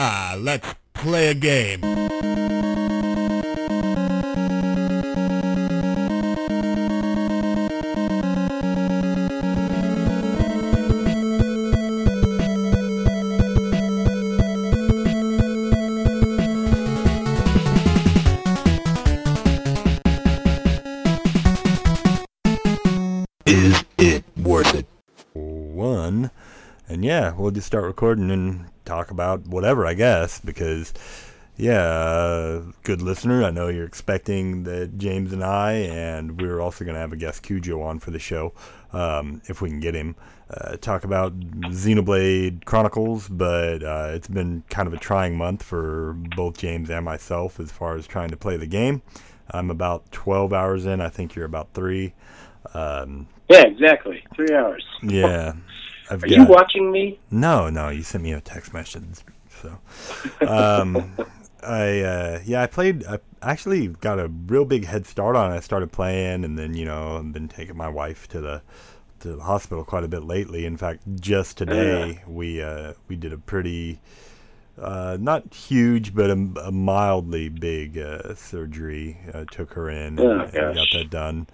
Ah, let's play a game. Is it worth it? one. And yeah, we'll just start recording and talk about whatever, I guess, because yeah, uh, good listener. I know you're expecting that James and I, and we're also going to have a guest Cujo on for the show, um, if we can get him, uh, talk about Xenoblade Chronicles. But uh, it's been kind of a trying month for both James and myself as far as trying to play the game. I'm about 12 hours in. I think you're about three. Um, Yeah, exactly. Three hours. yeah. I've Are you watching me? No, no, you sent me a text message. So, um, I uh, yeah, I played. I actually got a real big head start on it. I started playing, and then you know, I've been taking my wife to the to the hospital quite a bit lately. In fact, just today we uh, we did a pretty. Uh, not huge, but a, a mildly big uh, surgery. Uh, took her in Oh, and got that done.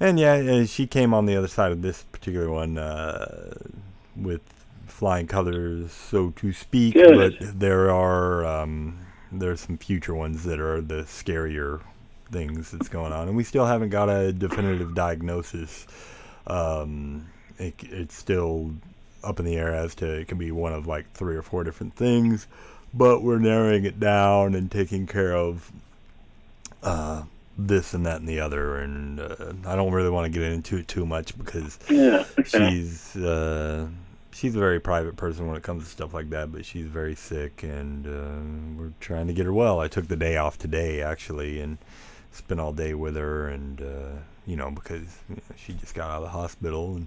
And yeah, uh, she came on the other side of this particular one uh, with flying colors, so to speak. Good. But there are um, there's some future ones that are the scarier things that's going on, and we still haven't got a definitive diagnosis. Um, it, it's still up in the air as to it can be one of like three or four different things, but we're narrowing it down and taking care of uh, this and that and the other. And uh, I don't really want to get into it too much because Yeah. Okay. she's uh, she's a very private person when it comes to stuff like that. But she's very sick, and uh, we're trying to get her well. I took the day off today actually, and spent all day with her, and uh, you know because you know, she just got out of the hospital, and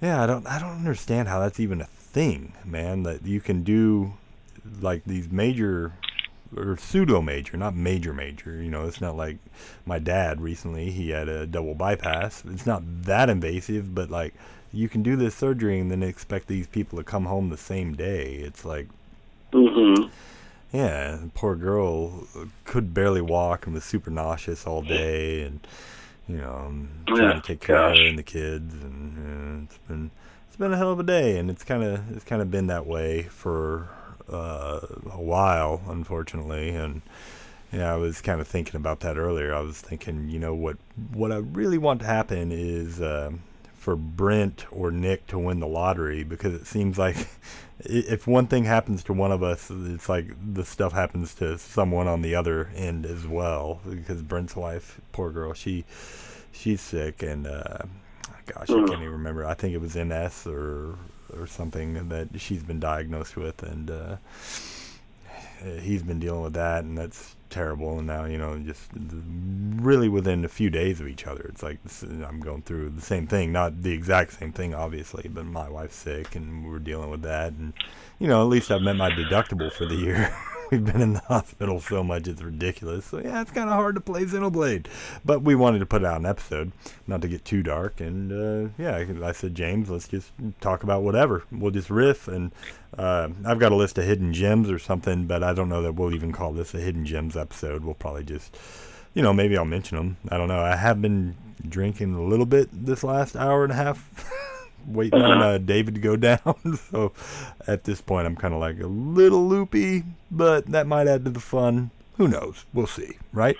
yeah, I don't I don't understand how that's even a thing, man. That you can do like these major or pseudo major, not major major. You know, it's not like my dad recently. He had a double bypass. It's not that invasive, but like you can do this surgery and then expect these people to come home the same day. It's like, Mm-hmm. yeah, poor girl could barely walk and was super nauseous all day, and you know, trying Yeah, to take care of her and the kids, and uh, it's been it's been a hell of a day, and it's kind of it's kind of been that way for uh, a while, unfortunately, and. Yeah, I was kind of thinking about that earlier. I was thinking, you know, what what I really want to happen is um for Brent or Nick to win the lottery because it seems like if one thing happens to one of us, it's like the stuff happens to someone on the other end as well. Because Brent's wife, poor girl, she she's sick and uh, gosh, I Mm. can't even remember. I think it was MS or or something that she's been diagnosed with, and uh, he's been dealing with that, and that's terrible. And now, you know, just really within a few days of each other, it's like I'm going through the same thing, not the exact same thing, obviously, but my wife's sick, and we're dealing with that. And you know, at least I've met my deductible for the year. We've been in the hospital so much it's ridiculous. So yeah, it's kind of hard to play Xenoblade, but we wanted to put out an episode, not to get too dark. And uh, yeah, I said James, let's just talk about whatever. We'll just riff, and uh, I've got a list of hidden gems or something, but I don't know that we'll even call this a hidden gems episode. We'll probably just, you know, maybe I'll mention them. I don't know. I have been drinking a little bit this last hour and a half. Waiting on uh, David to go down, so at this point I'm kind of like a little loopy, but that might add to the fun. Who knows? We'll see, right?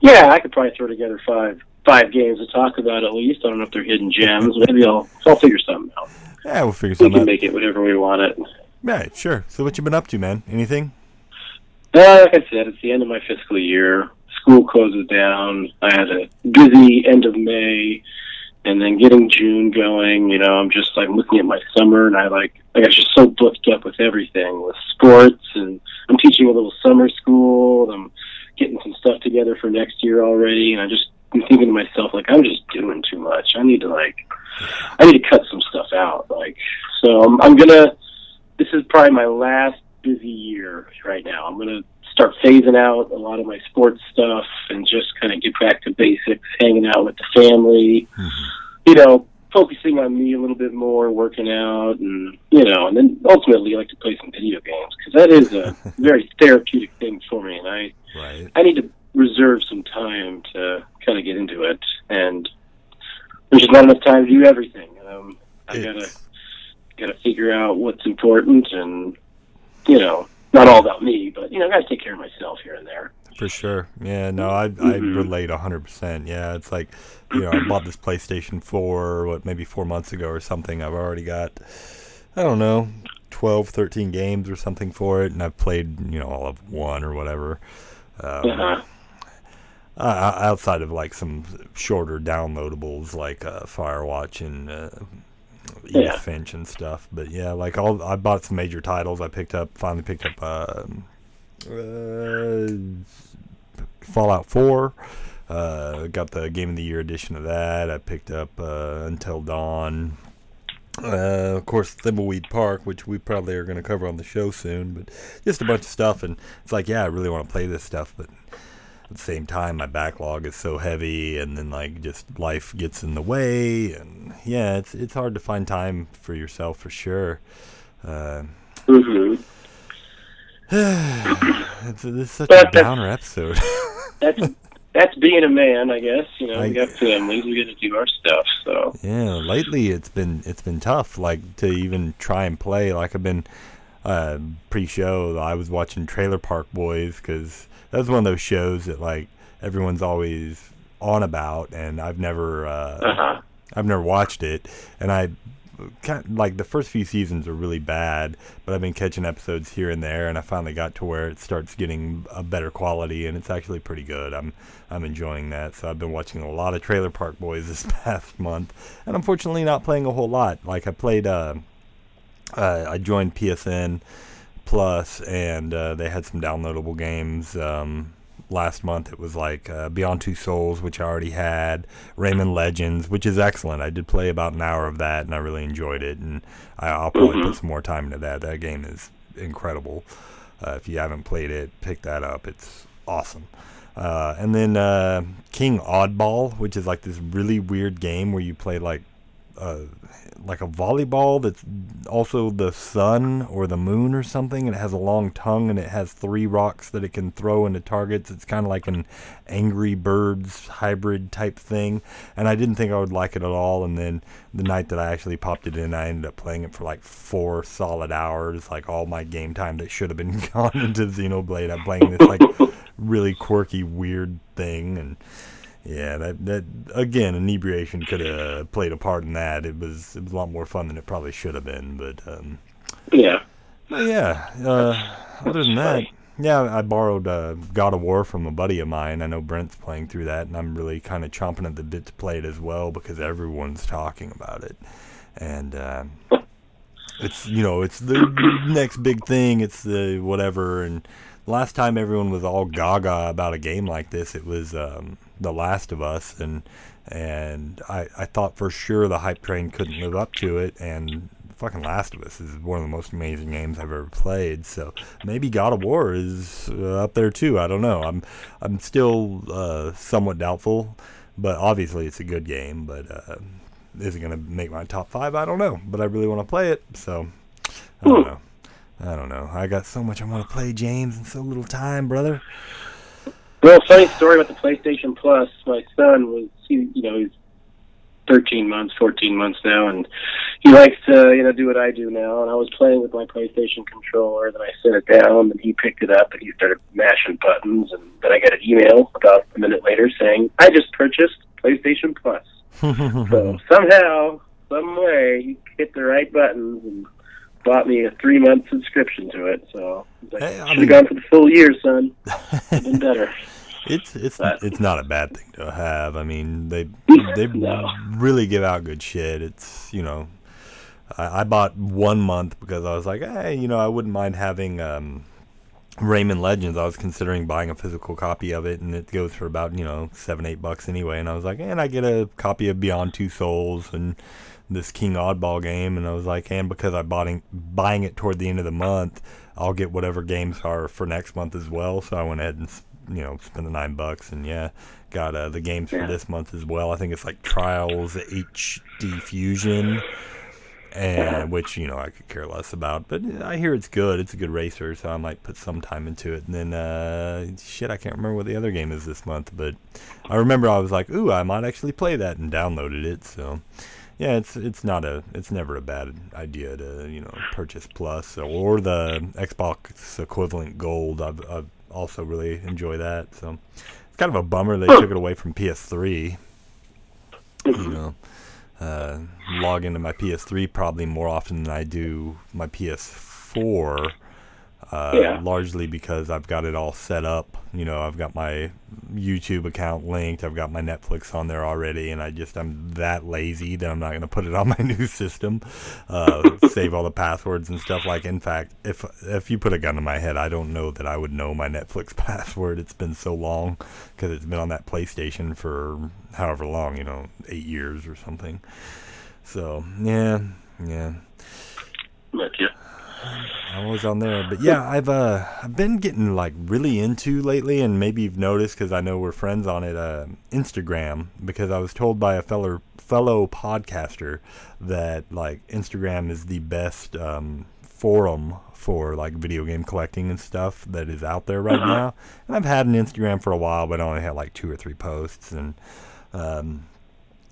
Yeah, I could probably throw together five five games to talk about at least. I don't know if they're hidden gems. Maybe I'll I'll figure something out. Yeah, we'll figure something out. We can out. make it whatever we want it. Right, sure. So what you been up to, man? Anything? Uh, like I said, it's the end of my fiscal year. School closes down. I had a busy end of May, and then getting June going. You know, I'm just like looking at my summer, and I like I got just so booked up with everything, with sports, and I'm teaching a little summer school. And I'm getting some stuff together for next year already, and I just I'm thinking to myself like I'm just doing too much. I need to like I need to cut some stuff out. Like so, I'm, I'm gonna. This is probably my last busy year right now. I'm gonna start phasing out a lot of my sports stuff and just kind of get back to basics, hanging out with the family. You know, focusing on me a little bit more, working out, and you know, and then ultimately I like to play some video games because that is a very therapeutic thing for me, and I Right. I need to reserve some time to kind of get into it, and there's just not enough time to do everything. Um, I gotta gotta figure out what's important, and you know, not all about me, but you know, I gotta take care of myself here and there. For sure. Yeah, no, I I Mhm. relate a hundred percent. Yeah, it's like you know, I bought this PlayStation four, what maybe four months ago or something. I've already got I don't know, 12, 13 games or something for it, and I've played, you know, all of one or whatever. Um, Uh-huh. uh, outside of like some shorter downloadables like uh, Firewatch and uh, Yeah. Finch and stuff. But yeah, like all I bought some major titles. I picked up finally picked up um uh, Fallout Four. Uh, got the Game of the Year edition of that. I picked up uh, Until Dawn. Uh, of course, Thimbleweed Park, which we probably are going to cover on the show soon, but just a bunch of stuff. And it's like, yeah, I really want to play this stuff, but the same time, my backlog is so heavy, and then like just life gets in the way, and yeah, it's it's hard to find time for yourself for sure. Uh, hmm it's, it's such But a downer episode. That's that's being a man, I guess. You know, I- we got families, we got to do our stuff. So Yeah, lately it's been it's been tough. Like to even try and play. Like I've been uh, pre-show. I was watching Trailer Park Boys because that was one of those shows that like everyone's always on about, and I've never uh, uh-huh. I've never watched it, and I kind like the first few seasons are really bad, but I've been catching episodes here and there, and I finally got to where it starts getting a better quality, and it's actually pretty good. I'm I'm enjoying that, so I've been watching a lot of Trailer Park Boys this past month, and unfortunately not playing a whole lot. Like I played, uh, uh, I joined PSN Plus, and uh, they had some downloadable games. Um, last month it was like uh, Beyond Two Souls, which I already had, Rayman Legends, which is excellent. I did play about an hour of that, and I really enjoyed it. And I, I'll probably put some more time into that. That game is incredible. Uh, if you haven't played it, pick that up. It's awesome. Uh, and then uh, King Oddball, which is like this really weird game where you play like uh, like a volleyball that's also the sun or the moon or something, and it has a long tongue and it has three rocks that it can throw into targets. It's kind of like an Angry Birds hybrid type thing, and I didn't think I would like it at all. And then the night that I actually popped it in, I ended up playing it for like four solid hours, like all my game time that should have been gone into Xenoblade. I'm playing this like really quirky, weird thing, and yeah, that that again, inebriation could have played a part in that. It was it was a lot more fun than it probably should have been, but um, Yeah. but yeah. Uh, other than that, yeah, I borrowed uh, God of War from a buddy of mine. I know Brent's playing through that, and I'm really kind of chomping at the bit to play it as well because everyone's talking about it, and. Uh, it's you know it's the next big thing it's the whatever and last time everyone was all gaga about a game like this it was um, the last of us and and I, I thought for sure the hype train couldn't live up to it and fucking last of us is one of the most amazing games i've ever played so maybe god of war is uh, up there too i don't know i'm i'm still uh, somewhat doubtful but obviously it's a good game but uh, is it going to make my top five? I don't know, but I really want to play it. So I don't Hmm. know. I don't know. I got so much I want to play, James, and so little time, brother. Well, funny story about the PlayStation Plus. My son was, he, you know, he's 13 months, 14 months now, and he likes to, you know, do what I do now. And I was playing with my PlayStation controller, then I set it down, and he picked it up, and he started mashing buttons, and then I got an email about a minute later saying, "I just purchased PlayStation Plus." So somehow, some way, he hit the right buttons and bought me a three month subscription to it. So I like, Hey, should have gone for the full year, son. It'd been better. It's it's But- it's not a bad thing to have. I mean, they they No. really give out good shit. It's you know, I, I bought one month because I was like, hey, you know, I wouldn't mind having um, Rayman Legends. I was considering buying a physical copy of it, and it goes for about you know seven eight bucks anyway. And I was like, and I get a copy of Beyond Two Souls and this King Oddball game, and I was like, and because I bought it, buying it toward the end of the month, I'll get whatever games are for next month as well. So I went ahead and you know spend the nine bucks and yeah, got uh, the games Yeah. for this month as well. I think it's like Trials HD Fusion, and which you know I could care less about, but I hear it's good. It's a good racer, so I might put some time into it. And then uh, shit, I can't remember what the other game is this month, but I remember I was like, ooh, I might actually play that and downloaded it. So yeah, it's it's not a it's never a bad idea to you know purchase Plus or the Xbox equivalent Gold. I've, I've also really enjoy that. So it's kind of a bummer they took it away from PS3. You know, uh, log into my PS3 probably more often than I do my PS4. Uh, Yeah. Largely because I've got it all set up. You know, I've got my YouTube account linked. I've got my Netflix on there already, and I just I'm that lazy that I'm not going to put it on my new system. Uh, save all the passwords and stuff. Like, in fact, if if you put a gun to my head, I don't know that I would know my Netflix password. It's been so long because it's been on that PlayStation for however long. You know, eight years or something. So yeah, yeah. But yeah. I was on there, but yeah, I've uh I've been getting like really into lately, and maybe you've noticed because I know we're friends on it. Uh, Instagram, because I was told by a fellow fellow podcaster that like Instagram is the best um, forum for like video game collecting and stuff that is out there right now. And I've had an Instagram for a while, but I only had like two or three posts, and um,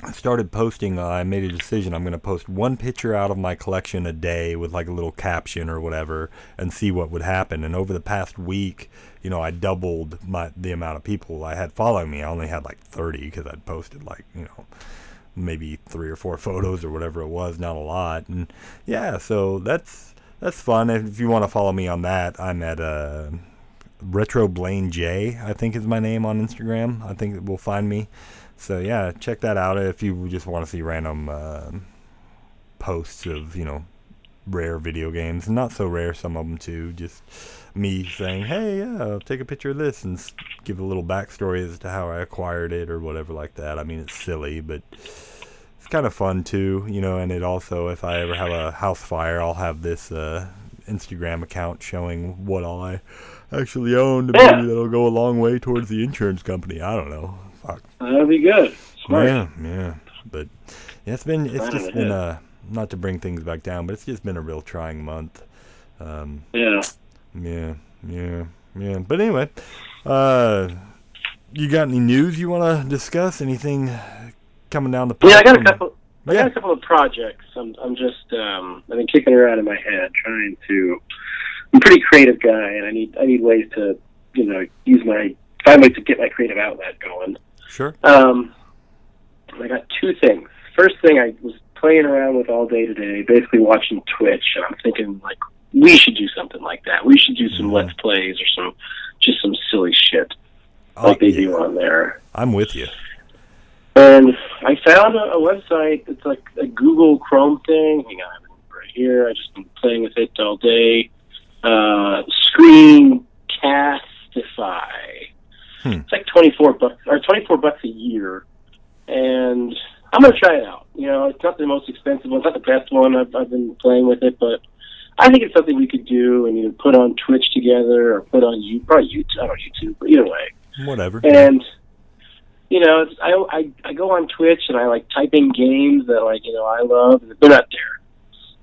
I started posting. Uh, I made a decision. I'm going to post one picture out of my collection a day with like a little caption or whatever, and see what would happen. And over the past week, you know, I doubled my the amount of people I had following me. I only had like 30 because I'd posted like you know maybe three or four photos or whatever it was, not a lot. And yeah, so that's that's fun. If you want to follow me on that, I'm at uh, Retro Blaine J. I think is my name on Instagram. I think it will find me. So yeah, check that out if you just want to see random uh, posts of you know rare video games. Not so rare, some of them too. Just me saying, "Hey, yeah, I'll take a picture of this," and give a little backstory as to how I acquired it or whatever like that. I mean, it's silly, but it's kind of fun too, you know. And it also, if I ever have a house fire, I'll have this uh, Instagram account showing what all I actually own. Yeah. Maybe that'll go a long way towards the insurance company. I don't know. Fuck. That'd be good. Smart. Yeah, yeah. But yeah, it's been it's just been uh not to bring things back down, but it's just been a real trying month. Um, Yeah. yeah, yeah, yeah. But anyway, uh, you got any news you want to discuss? Anything coming down the pipe? Yeah, I got a couple. I got a couple of projects. I'm, I'm just, um, I've been kicking around in my head, trying to. I'm a pretty creative guy, and I need, I need ways to, you know, use my, find ways to get my creative outlet going. Sure. Um, I got two things. First thing, I was playing around with all day today, basically watching Twitch, and I'm thinking like, we should do something like that. We should do some Mhm. let's plays or some, just some silly shit Oh, like they yeah, do on there. I'm with you. And I found a, a website It's like a Google Chrome thing. Hang on, right here. I just been playing with it all day. Uh, Screencastify. Hmm. It's like twenty four bucks or twenty four bucks a year, and I'm gonna try it out. You know, it's not the most expensive one, it's not the best one. I've, I've been playing with it, but I think it's something we could do and either put on Twitch together or put on you, probably YouTube. I don't know YouTube, but either way. Whatever. And you know, it's, I, I I go on Twitch and I like type in games that like you know I love, and they're not there.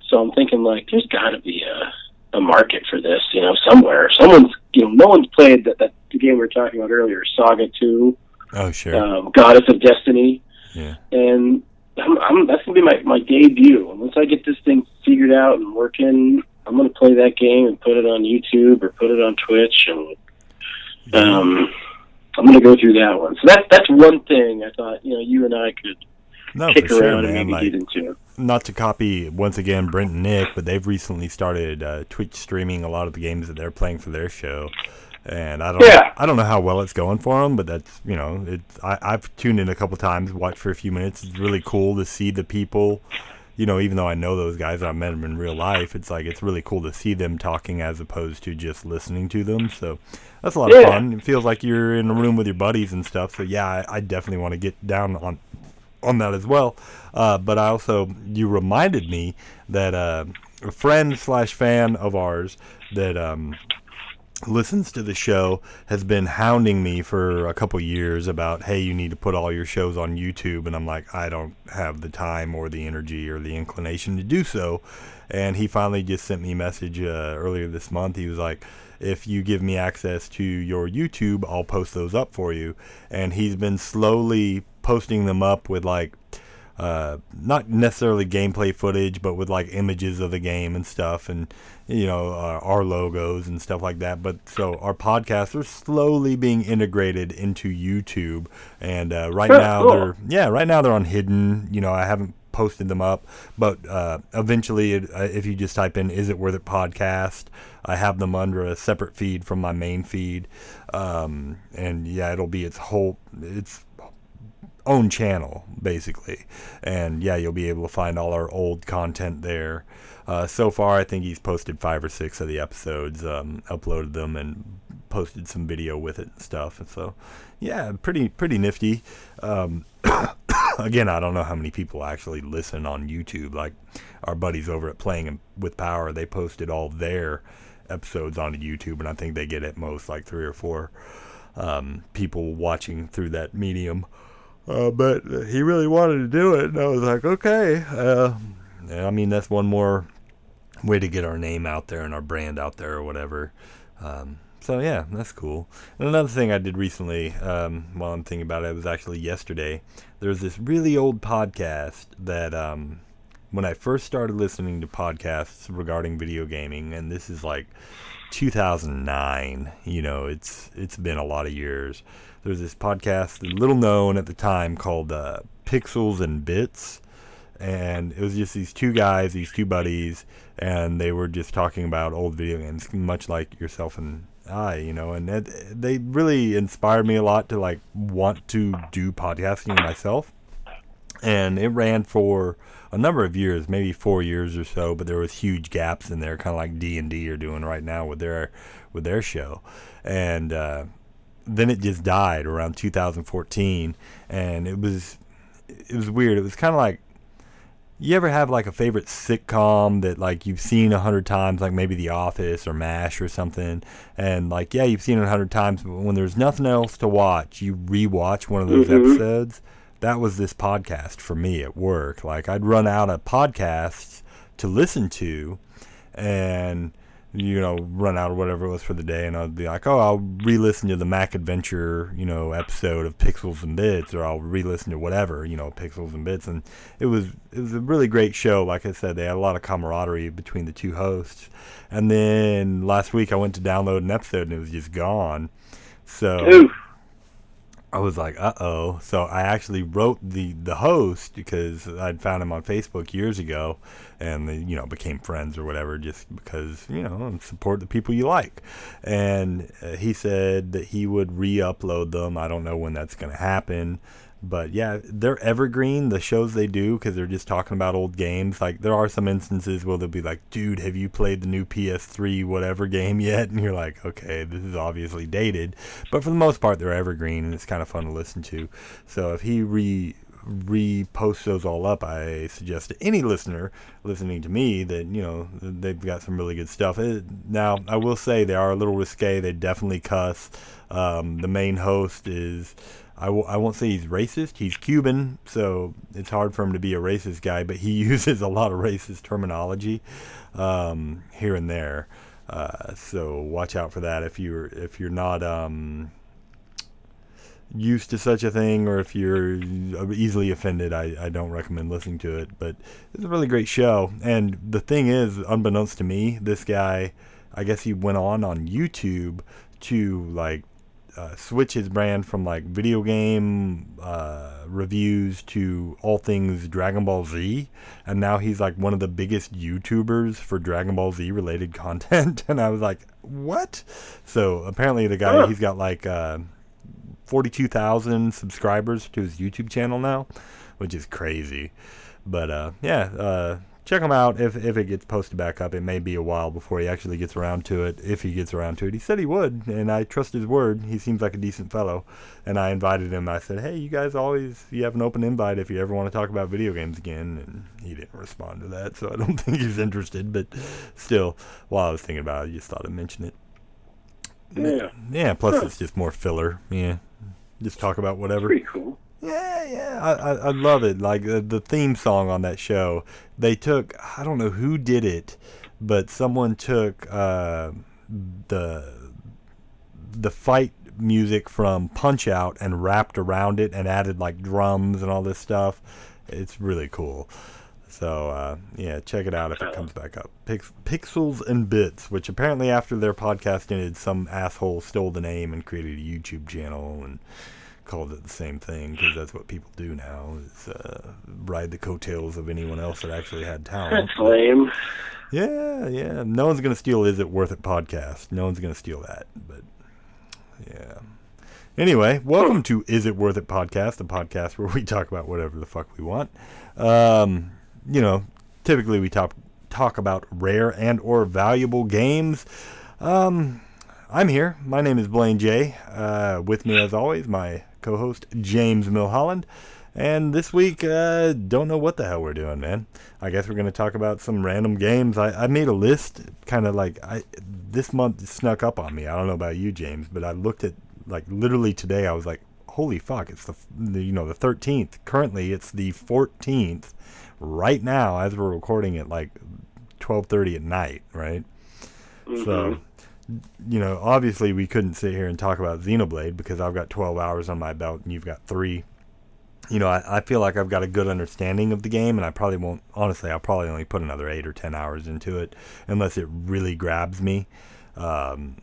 So I'm thinking like, there's got to be a a market for this, you know, somewhere. Someone's you know, no one's played that that the game we were talking about earlier, Saga Two, oh, sure. um, Goddess of Destiny, yeah. and I'm, I'm that's gonna be my my debut. And once I get this thing figured out and working, I'm gonna play that game and put it on YouTube or put it on Twitch and um, I'm going to go through that one. So that's that's one thing I thought you know you and I could no, kick for sure, around and maybe Like, get into. Not to copy once again Brent and Nick, but they've recently started uh, Twitch streaming a lot of the games that they're playing for their show. And I don't, Yeah. I don't know how well it's going for them, but that's you know, it's I, I've tuned in a couple times, watched for a few minutes. It's really cool to see the people, you know, even though I know those guys, I've met them in real life. It's like it's really cool to see them talking as opposed to just listening to them. So that's a lot of fun. It feels like you're in a room with your buddies and stuff. So yeah, I, I definitely want to get down on on that as well. Uh, but I also, you reminded me that uh, a friend slash fan of ours that um, listens to the show has been hounding me for a couple years about hey you need to put all your shows on YouTube. And I'm like I don't have the time or the energy or the inclination to do so. And he finally just sent me a message uh, earlier this month. He was like if you give me access to your YouTube I'll post those up for you. And he's been slowly posting them up with like uh, not necessarily gameplay footage, but with like images of the game and stuff, and you know uh, our logos and stuff like that. But so our podcasts are slowly being integrated into YouTube, and uh, right That's now cool. they're yeah, right now they're on hidden. You know, I haven't posted them up, but uh, eventually, it, uh, if you just type in "Is it worth it?" podcast, I have them under a separate feed from my main feed, um, and yeah, it'll be its whole its own channel basically. And yeah you'll be able to find all our old content there. Uh, so far i think he's posted five or six of the episodes um, uploaded them and posted some video with it and stuff. And so yeah pretty pretty nifty. Um, again i don't know how many people actually listen on youtube. Like our buddies over at playing with power they posted all their episodes onto youtube and i think they get at most like three or four um, people watching through that medium uh, but he really wanted to do it, and I was like, okay. Uh, I mean, that's one more way to get our name out there and our brand out there or whatever. Um, so yeah, that's cool. And another thing I did recently, um, while I'm thinking about it, it was actually yesterday. There's this really old podcast that um, when I first started listening to podcasts regarding video gaming, and this is like 2009. You know, it's it's been a lot of years. There's this podcast, little known at the time, called uh, Pixels and Bits, and it was just these two guys, these two buddies, and they were just talking about old video games, much like yourself and I, you know, and it, they really inspired me a lot to like want to do podcasting myself. And it ran for a number of years, maybe four years or so, but there was huge gaps in there, kind of like D and D are doing right now with their with their show, and uh, then it just died around 2014, and it was it was weird. It was kind of like you ever have like a favorite sitcom that like you've seen a hundred times, like maybe The Office or MASH or something, and like yeah, you've seen it a hundred times, but when there's nothing else to watch, you rewatch one of those Mhm. episodes. That was this podcast for me at work. Like I'd run out of podcasts to listen to, and you know, run out or whatever it was for the day, and I'd be like, oh, I'll re-listen to the Mac Adventure, you know, episode of Pixels and Bits, or I'll re-listen to whatever, you know, Pixels and Bits, and it was it was a really great show. Like I said, they had a lot of camaraderie between the two hosts. And then last week I went to download an episode, and it was just gone. So Oof. I was like, uh oh. So I actually wrote the the host because I'd found him on Facebook years ago, and they, you know became friends or whatever, just because you know support the people you like. And uh, he said that he would re-upload them. I don't know when that's going to happen. But yeah, they're evergreen. The shows they do because they're just talking about old games. Like there are some instances where they'll be like, "Dude, have you played the new PS3 whatever game yet?" And you're like, "Okay, this is obviously dated." But for the most part, they're evergreen, and it's kind of fun to listen to. So if he re reposts those all up, I suggest to any listener listening to me that you know they've got some really good stuff. It, now I will say they are a little risque. They definitely cuss. Um, the main host is. I w- I won't say he's racist. He's Cuban, so it's hard for him to be a racist guy, but he uses a lot of racist terminology um, here and there. Uh, so watch out for that if you're if you're not um, used to such a thing or if you're easily offended. I, I don't recommend listening to it, but it's a really great show. And the thing is, unbeknownst to me, this guy, I guess he went on on YouTube to like uh, switch his brand from like video game uh, reviews to all things Dragon Ball Z, and now he's like one of the biggest YouTubers for Dragon Ball Z related content. and I was like, what? So apparently the guy Huh. he's got like uh, forty-two thousand subscribers to his YouTube channel now, which is crazy. But uh, yeah, uh, check him out if if it gets posted back up. It may be a while before he actually gets around to it. If he gets around to it, he said he would, and I trust his word. He seems like a decent fellow, and I invited him. I said, "Hey, you guys always you have an open invite if you ever want to talk about video games again." And he didn't respond to that, so I don't think he's interested. But still, while I was thinking about it, I just thought I'd mention it. Yeah, Yeah, plus Huh. it's just more filler. Yeah, just talk about whatever. pretty cool. Yeah, yeah, I, I, I love it. Like uh, the theme song on that show, they took I don't know who did it, but someone took uh, the the fight music from Punch Out and wrapped around it and added like drums and all this stuff. It's really cool. So uh, yeah, check it out if it comes back up. Pix- Pixels and Bits, which apparently after their podcast ended, some asshole stole the name and created a YouTube channel and called it the same thing because that's what people do now is uh, ride the coattails of anyone else that actually had talent. That's lame. Yeah, yeah. No one's gonna steal Is It Worth It podcast. No one's gonna steal that. But yeah. Anyway, welcome to Is It Worth It podcast, a podcast where we talk about whatever the fuck we want. Um, you know, typically we talk talk about rare and or valuable games. Um, I'm here. My name is Blaine J. Uh, with me, as always, my co-host James Milholland. And this week, uh, don't know what the hell we're doing, man. I guess we're gonna talk about some random games. I, I made a list, kind of like I this month snuck up on me. I don't know about you, James, but I looked at like literally today. I was like, holy fuck! It's the, the you know the 13th. Currently, it's the 14th. Right now, as we're recording at like 12:30 at night, right? So, you know, obviously we couldn't sit here and talk about Xenoblade because I've got 12 hours on my belt and you've got three. You know, I, I feel like I've got a good understanding of the game, and I probably won't. Honestly, I'll probably only put another eight or ten hours into it unless it really grabs me, um,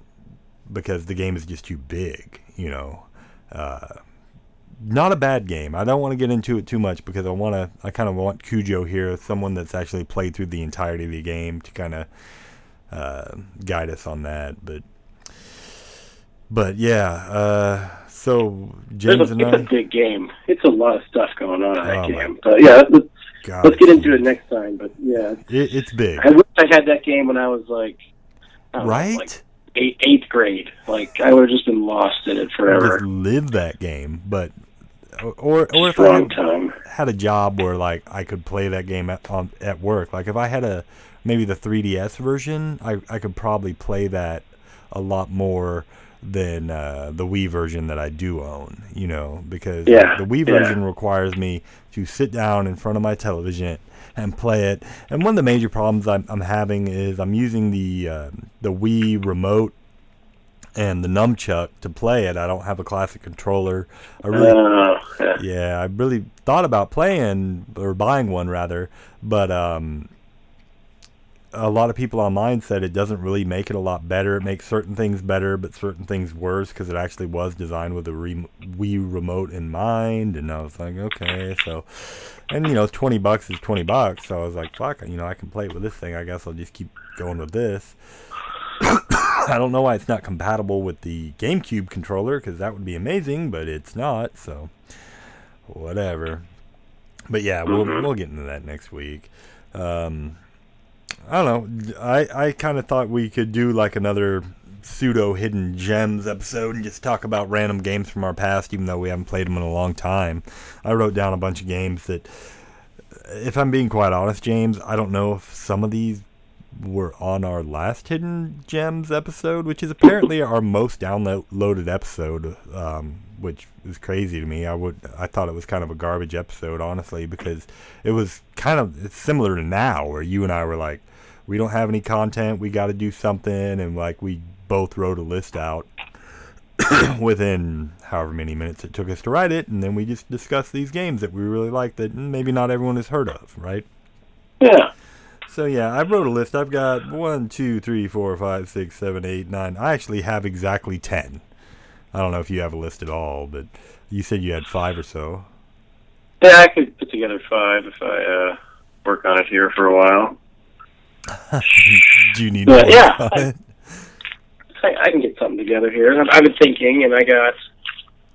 because the game is just too big. You know, uh, not a bad game. I don't want to get into it too much because I want to. I kind of want Cujo here, someone that's actually played through the entirety of the game, to kind of uh, guide us on that. But, but yeah. Uh, so James It's a, and it's a big game. It's a lot of stuff going on in that Oh, game. But yeah, let's, God, let's get into it next time. But yeah, It, it's big, I wish I had that game when I was like, I don't know, right? like eight, eighth grade. Like I would have just been lost in it forever. Just live that game, but or or if I wrong had, time. had a job where like I could play that game at on at work, like if I had a maybe the 3DS version, I I could probably play that a lot more than uh, the Wii version that I do own. You know, because Yeah, the Wii yeah. version requires me to sit down in front of my television and play it. And one of the major problems I'm, I'm having is I'm using the uh, the Wii remote and the nunchuck to play it. I don't have a classic controller. I really Uh, yeah. yeah, I really thought about playing or buying one rather, but um, a lot of people online said it doesn't really make it a lot better. It makes certain things better, but certain things worse because it actually was designed with a re- Wii remote in mind. And I was like, okay, so, and you know, twenty bucks is twenty bucks, so I was like, fuck, you know, I can play it with this thing. I guess I'll just keep going with this. I don't know why it's not compatible with the GameCube controller because that would be amazing, but it's not. So, whatever. But yeah, we'll Mhm. we'll get into that next week. Um, I don't know. I I kind of thought we could do like another pseudo hidden gems episode and just talk about random games from our past, even though we haven't played them in a long time. I wrote down a bunch of games that, if I'm being quite honest, James, I don't know if some of these were on our last hidden gems episode, which is apparently our most downloaded episode, um, which is crazy to me. I would I thought it was kind of a garbage episode, honestly, because it was kind of similar to now, where you and I were like, we don't have any content, we got to do something, and like we both wrote a list out within however many minutes it took us to write it, and then we just discussed these games that we really like that maybe not everyone has heard of, right? yeah. So yeah, I wrote a list. I've got one, two, three, four, five, six, seven, eight, nine. I actually have exactly ten. I don't know if you have a list at all, but you said you had five or so. Yeah, I could put together five if I uh, work on it here for a while. Do you need more yeah. I, I can get something together here. I've, I've been thinking, and I got,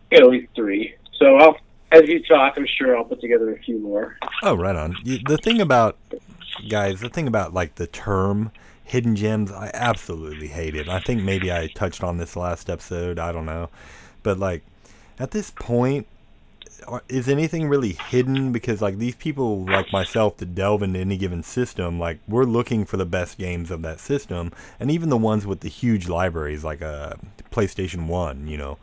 I got at least three. So I'll, as you talk, I'm sure I'll put together a few more. Oh, right on. The thing about guys, the thing about like the term hidden gems, I absolutely hate it. I think maybe I touched on this last episode. I don't know, but like at this point, is anything really hidden? Because like these people like myself that delve into any given system, like we're looking for the best games of that system, and even the ones with the huge libraries, like uh, PlayStation One, you know,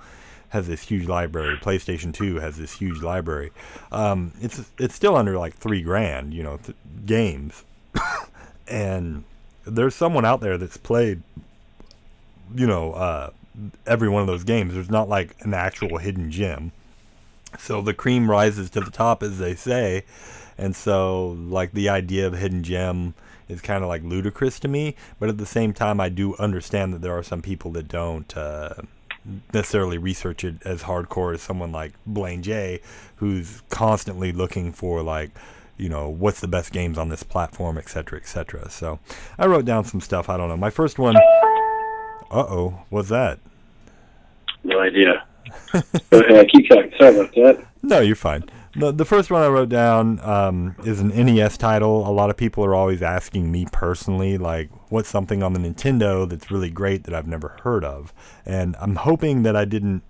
has this huge library. PlayStation Two has this huge library. Um, it's it's still under like three grand, you know, th- games, and there's someone out there that's played, you know, uh, every one of those games. There's not like an actual hidden gem. So the cream rises to the top, as they say, and so like the idea of hidden gem is kind of like ludicrous to me. But at the same time, I do understand that there are some people that don't. Uh, necessarily research it as hardcore as someone like Blaine J, who's constantly looking for like, you know, what's the best games on this platform, et cetera, et cetera. So I wrote down some stuff. I don't know. My first one. Uh oh, what's that? No idea. Ahead, keep talking. Sorry about that. No, you're fine. The, the first one I wrote down um, is an NES title. A lot of people are always asking me personally, like, what's something on the Nintendo that's really great that I've never heard of? And I'm hoping that I didn't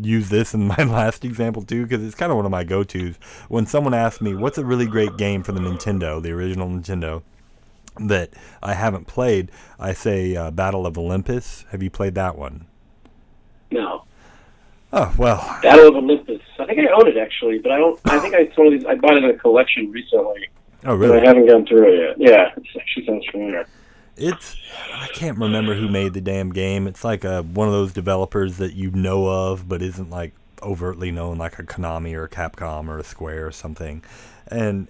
use this in my last example too, because it's kind of one of my go tos. When someone asks me, what's a really great game for the Nintendo, the original Nintendo, that I haven't played, I say uh, Battle of Olympus. Have you played that one? No. Oh, well, Battle of Olympus. I think I own it actually, but I don't. I think I it's one of these. I bought it in a collection recently, oh, but really? I haven't gone through it yet. Yeah, it actually sounds familiar. It's I can't remember who made the damn game. It's like a one of those developers that you know of, but isn't like overtly known, like a Konami or a Capcom or a Square or something. And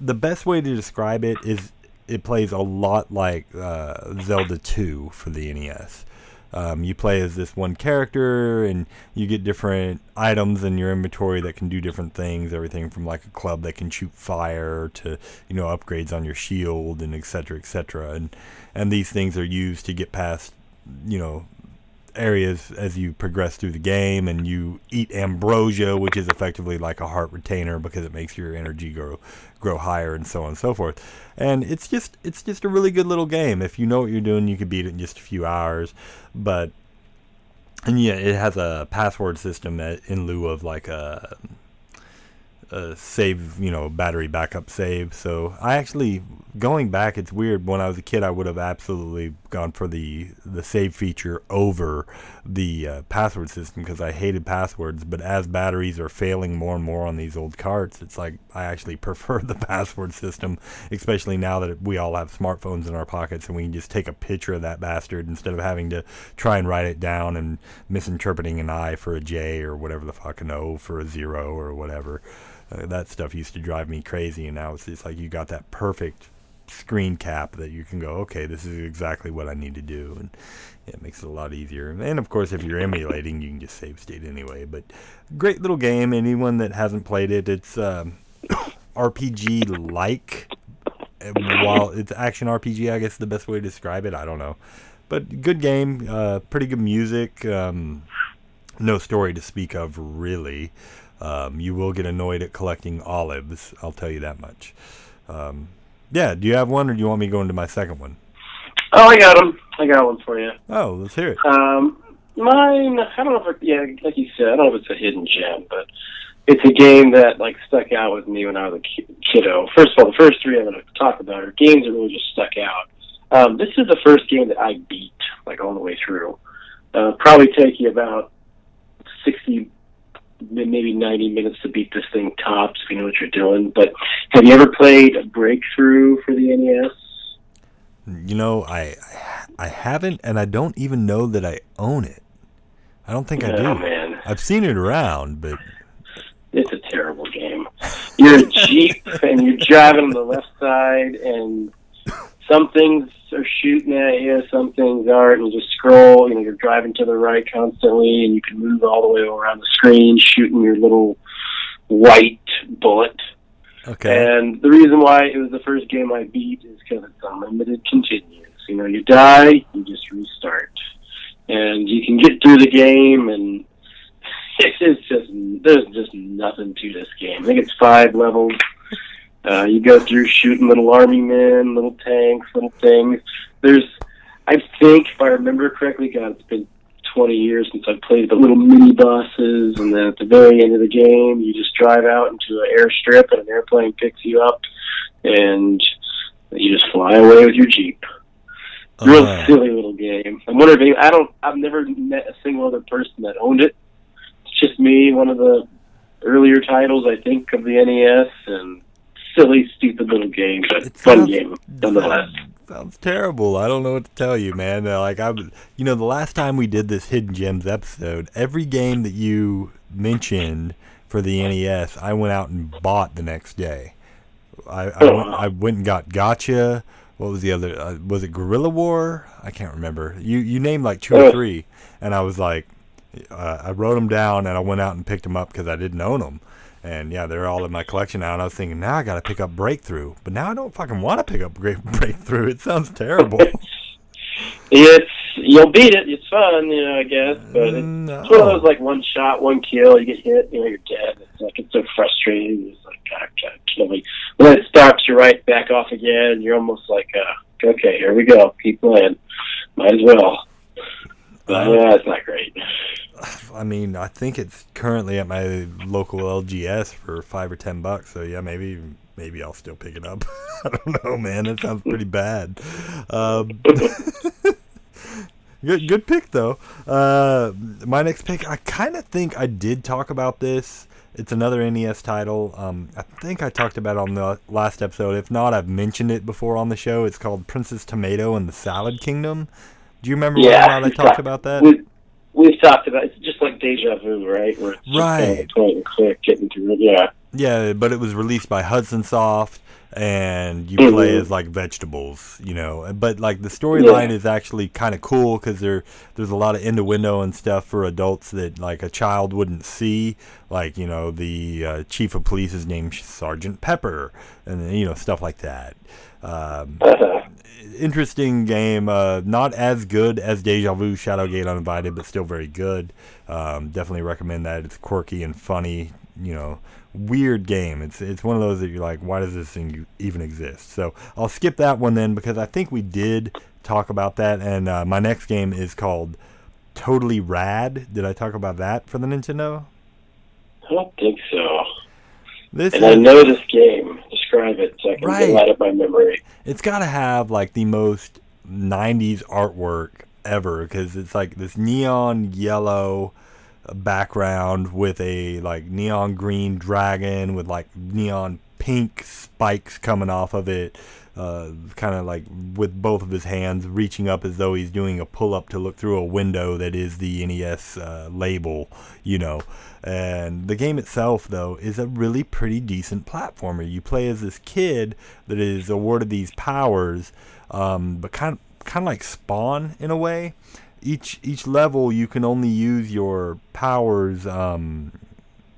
the best way to describe it is it plays a lot like uh, Zelda 2 for the NES. Um, you play as this one character, and you get different items in your inventory that can do different things. Everything from like a club that can shoot fire to you know upgrades on your shield and et cetera, et cetera. And and these things are used to get past you know areas as you progress through the game and you eat ambrosia which is effectively like a heart retainer because it makes your energy grow grow higher and so on and so forth and it's just it's just a really good little game if you know what you're doing you can beat it in just a few hours but and yeah it has a password system that in lieu of like a uh, save, you know, battery backup save. So I actually, going back, it's weird. When I was a kid, I would have absolutely gone for the the save feature over the uh, password system because I hated passwords. But as batteries are failing more and more on these old carts, it's like I actually prefer the password system, especially now that we all have smartphones in our pockets and we can just take a picture of that bastard instead of having to try and write it down and misinterpreting an I for a J or whatever the fuck an O for a zero or whatever. Uh, that stuff used to drive me crazy, and now it's just like you got that perfect screen cap that you can go, okay, this is exactly what I need to do, and it makes it a lot easier. And of course, if you're emulating, you can just save state anyway. But great little game. Anyone that hasn't played it, it's um, RPG like. While it's action RPG, I guess the best way to describe it. I don't know, but good game. Uh, pretty good music. Um, no story to speak of, really. Um, you will get annoyed at collecting olives. I'll tell you that much. Um, yeah. Do you have one, or do you want me to go into my second one? Oh, I got them. I got one for you. Oh, let's hear it. Um, mine. I don't know if it, yeah, like you said, I don't know if it's a hidden gem, but it's a game that like stuck out with me when I was a ki- kiddo. First of all, the first three I'm going to talk about are games that really just stuck out. Um, this is the first game that I beat like all the way through. Uh, probably take you about sixty, maybe ninety minutes to beat this thing tops if you know what you're doing. But have you ever played Break Thru for the NES? You know, I I haven't, and I don't even know that I own it. I don't think I Oh do. man, I've seen it around, but it's a terrible game. You're a jeep and you're driving on the left side, and some things are shooting at you, some things aren't. And you just scroll. You know, you're driving to the right constantly, and you can move all the way around the screen, shooting your little white bullet. okay. And the reason why it was the first game I beat is because it's unlimited continues. You know, you die, you just restart, and you can get through the game, and it's just there's just nothing to this game. I think it's five levels. Uh, you go through shooting little army men, little tanks, little things. There's, I think, if I remember correctly, God, it's been 20 years since I've played the little mini bosses, and then at the very end of the game, you just drive out into an airstrip, and an airplane picks you up, and you just fly away with your jeep. Real Uh, silly little game. I'm wondering if any, I don't. I've never met a single other person that owned it. It's just me. One of the earlier titles, I think, of the NES, and silly, stupid little game, but It fun sounds- game nonetheless. Sounds, terrible. I don't know what to tell you, man. Uh, like I, was- you know, the last time we did this hidden gems episode, every game that you mentioned for the NES, I went out and bought the next day. I I, Oh, went. I went and got Gotcha. What was the other? Uh, was it Guerrilla War? I can't remember. You you named like two or Oh. three, and I was like, uh, I wrote them down and I went out and picked them up because I didn't own them. And yeah, they're all in my collection now. And I was thinking, now I got to pick up Break Thru, but now I don't fucking want to pick up Great Break Thru. It sounds terrible. It's you'll beat it. It's fun, you know. I guess, but it's, No. it's one of those like one shot, one kill. You get hit, you know, you're dead. It's like it's so frustrating. It's like God, God, kill me. When it stops, you're right back off again. You're almost like, uh, okay, here we go. Keep playing. Might as well. But yeah, it's not great. I mean, I think it's currently at my local LGS for five or ten bucks. So yeah, maybe maybe I'll still pick it up. I don't know, man. That sounds pretty bad. Um, good good pick though. Uh, my next pick, I kind of think I did talk about this. It's another NES title. Um, I think I talked about it on the last episode. If not, I've mentioned it before on the show. It's called Princess Tomato and the Salad Kingdom. Do you remember Yeah, not I talked talked- about that? We, we've talked about it's just like deja vu, right? Where it's just kind of Right. point and click, getting through it. Yeah. Yeah, but it was released by Hudson Soft, and you Mhm. play as like vegetables, you know. But like the storyline Yeah. is actually kind of cool because there there's a lot of innuendo and stuff for adults that like a child wouldn't see. Like you know the uh, chief of police is named Sergeant Pepper, and you know stuff like that. Um, Uh, interesting game. Uh, not as good as Deja Vu Shadowgate Uninvited, but still very good. Um, definitely recommend that. It's quirky and funny. You know, weird game. It's it's one of those that you're like, why does this thing even exist? So I'll skip that one then because I think we did talk about that. And uh, my next game is called Totally Rad. Did I talk about that for the Nintendo? I don't think so. This And I know this game. Describe it so I can Right. get it out of my memory. it's got to have like the most 90s artwork ever because it's like this neon yellow background with a like neon green dragon with like neon pink spikes coming off of it uh, kind of like with both of his hands reaching up as though he's doing a pull up to look through a window that is the NES uh, label, you know. And the game itself, though, is a really pretty decent platformer. You play as this kid that is awarded these powers, um, but kind of, kind of like Spawn in a way. Each each level, you can only use your powers um,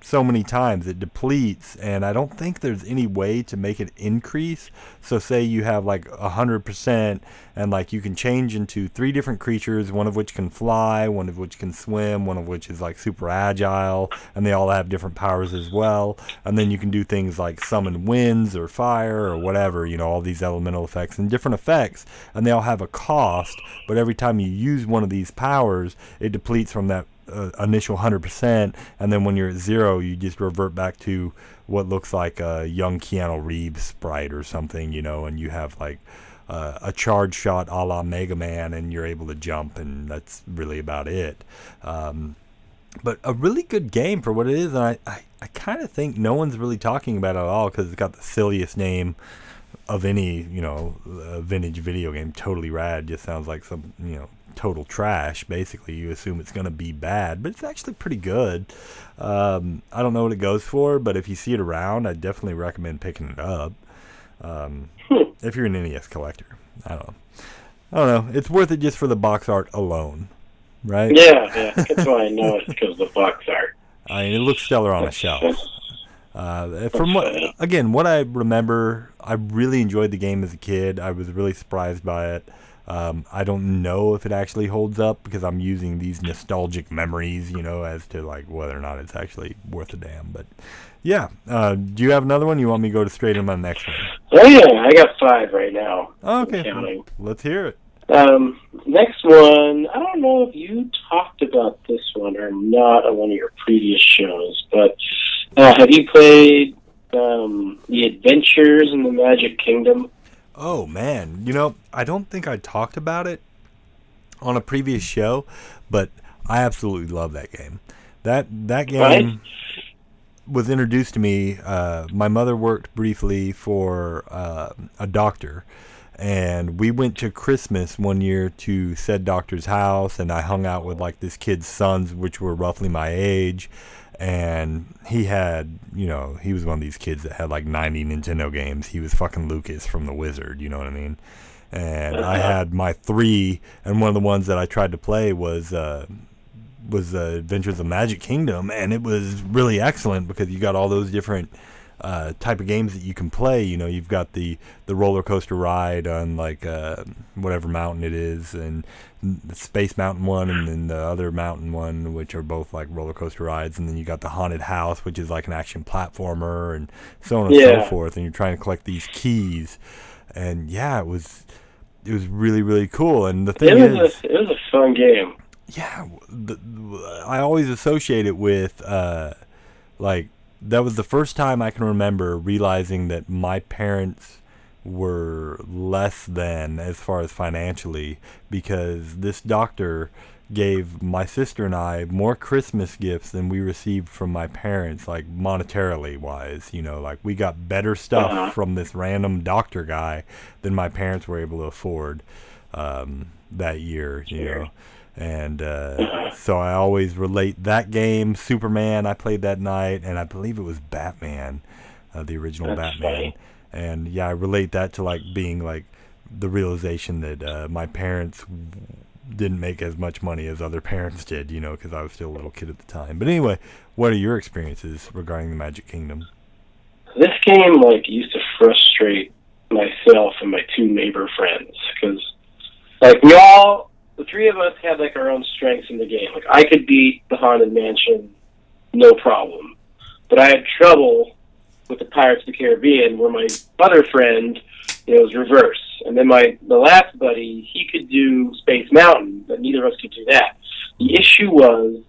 so many times it depletes and i don't think there's any way to make it increase. So say you have like a hundred percent and like you can change into three different creatures one of which can fly one of which can swim one of which is like super agile and they all have different powers as well. And then you can do things like summon winds or fire or whatever you know all these elemental effects and different effects and they all have a cost but every time you use one of these powers it depletes from that uh, initial 100% and then when you're at zero you just revert back to what looks like a young Keanu Reeves sprite or something you know and you have like uh, a charge shot a la Mega Man and you're able to jump and that's really about it. Um, but a really good game for what it is and I, I, I kind of think no one's really talking about it at all because it's got the silliest name of any you know uh, vintage video game. Totally rad just sounds like some you know total trash basically you assume it's going to be bad but it's actually pretty good um, i don't know what it goes for but if you see it around i definitely recommend picking it up um, if you're an nes collector i don't know i don't know it's worth it just for the box art alone right Yeah, yeah. That's why I know it's because of the box art. I mean, it looks stellar on a shelf. Uh, from what again, what I remember, I really enjoyed the game as a kid. I was really surprised by it. Um, I don't know if it actually holds up because I'm using these nostalgic memories, you know, as to like whether or not it's actually worth a damn. But yeah, uh, do you have another one? You want me to go to straight into my next one? Oh yeah, I got five right now. Okay, Counting. let's hear it. Um, next one. I don't know if you talked about this one or not on one of your previous shows, but uh, have you played um, the Adventures in the Magic Kingdom? Oh man, you know, I don't think I talked about it on a previous show, but I absolutely love that game. That that game Right. was introduced to me. Uh, my mother worked briefly for uh, a doctor, and we went to Christmas one year to said doctor's house, and I hung out with like this kid's sons, which were roughly my age. And he had, you know, he was one of these kids that had like 90 Nintendo games. He was fucking Lucas from The Wizard, you know what I mean? And I had my three, and one of the ones that I tried to play was uh, was uh, Adventures of Magic Kingdom, and it was really excellent because you got all those different uh, type of games that you can play. You know, you've got the the roller coaster ride on like uh, whatever mountain it is, and the Space Mountain one, and then the other mountain one, which are both like roller coaster rides, and then you got the haunted house, which is like an action platformer, and so on and Yeah. so forth. And you're trying to collect these keys, and yeah, it was. It was really, really cool, and the It thing was is, a it was a fun game. yeah, the, I always associate it with uh, like that was the first time I can remember realizing that my parents were less than as far as financially because this doctor gave my sister and I more Christmas gifts than we received from my parents like monetarily wise you know like we got better stuff Uh-huh. from this random doctor guy than my parents were able to afford um, that year you Sure. know and uh, so I always relate that game, Superman. I played that night, and I believe it was Batman, uh, the original That's Batman. funny. And yeah, I relate that to like being like the realization that uh, my parents didn't make as much money as other parents did, you know, because I was still a little kid at the time. But anyway, what are your experiences regarding the Magic Kingdom? This game like used to frustrate myself and my two neighbor friends because like we all the three of us had like our own strengths in the game. Like I could beat the Haunted Mansion, no problem, but I had trouble with the Pirates of the Caribbean, where my other friend, you know, was reverse. And then my the last buddy, he could do Space Mountain, but neither of us could do that. The issue was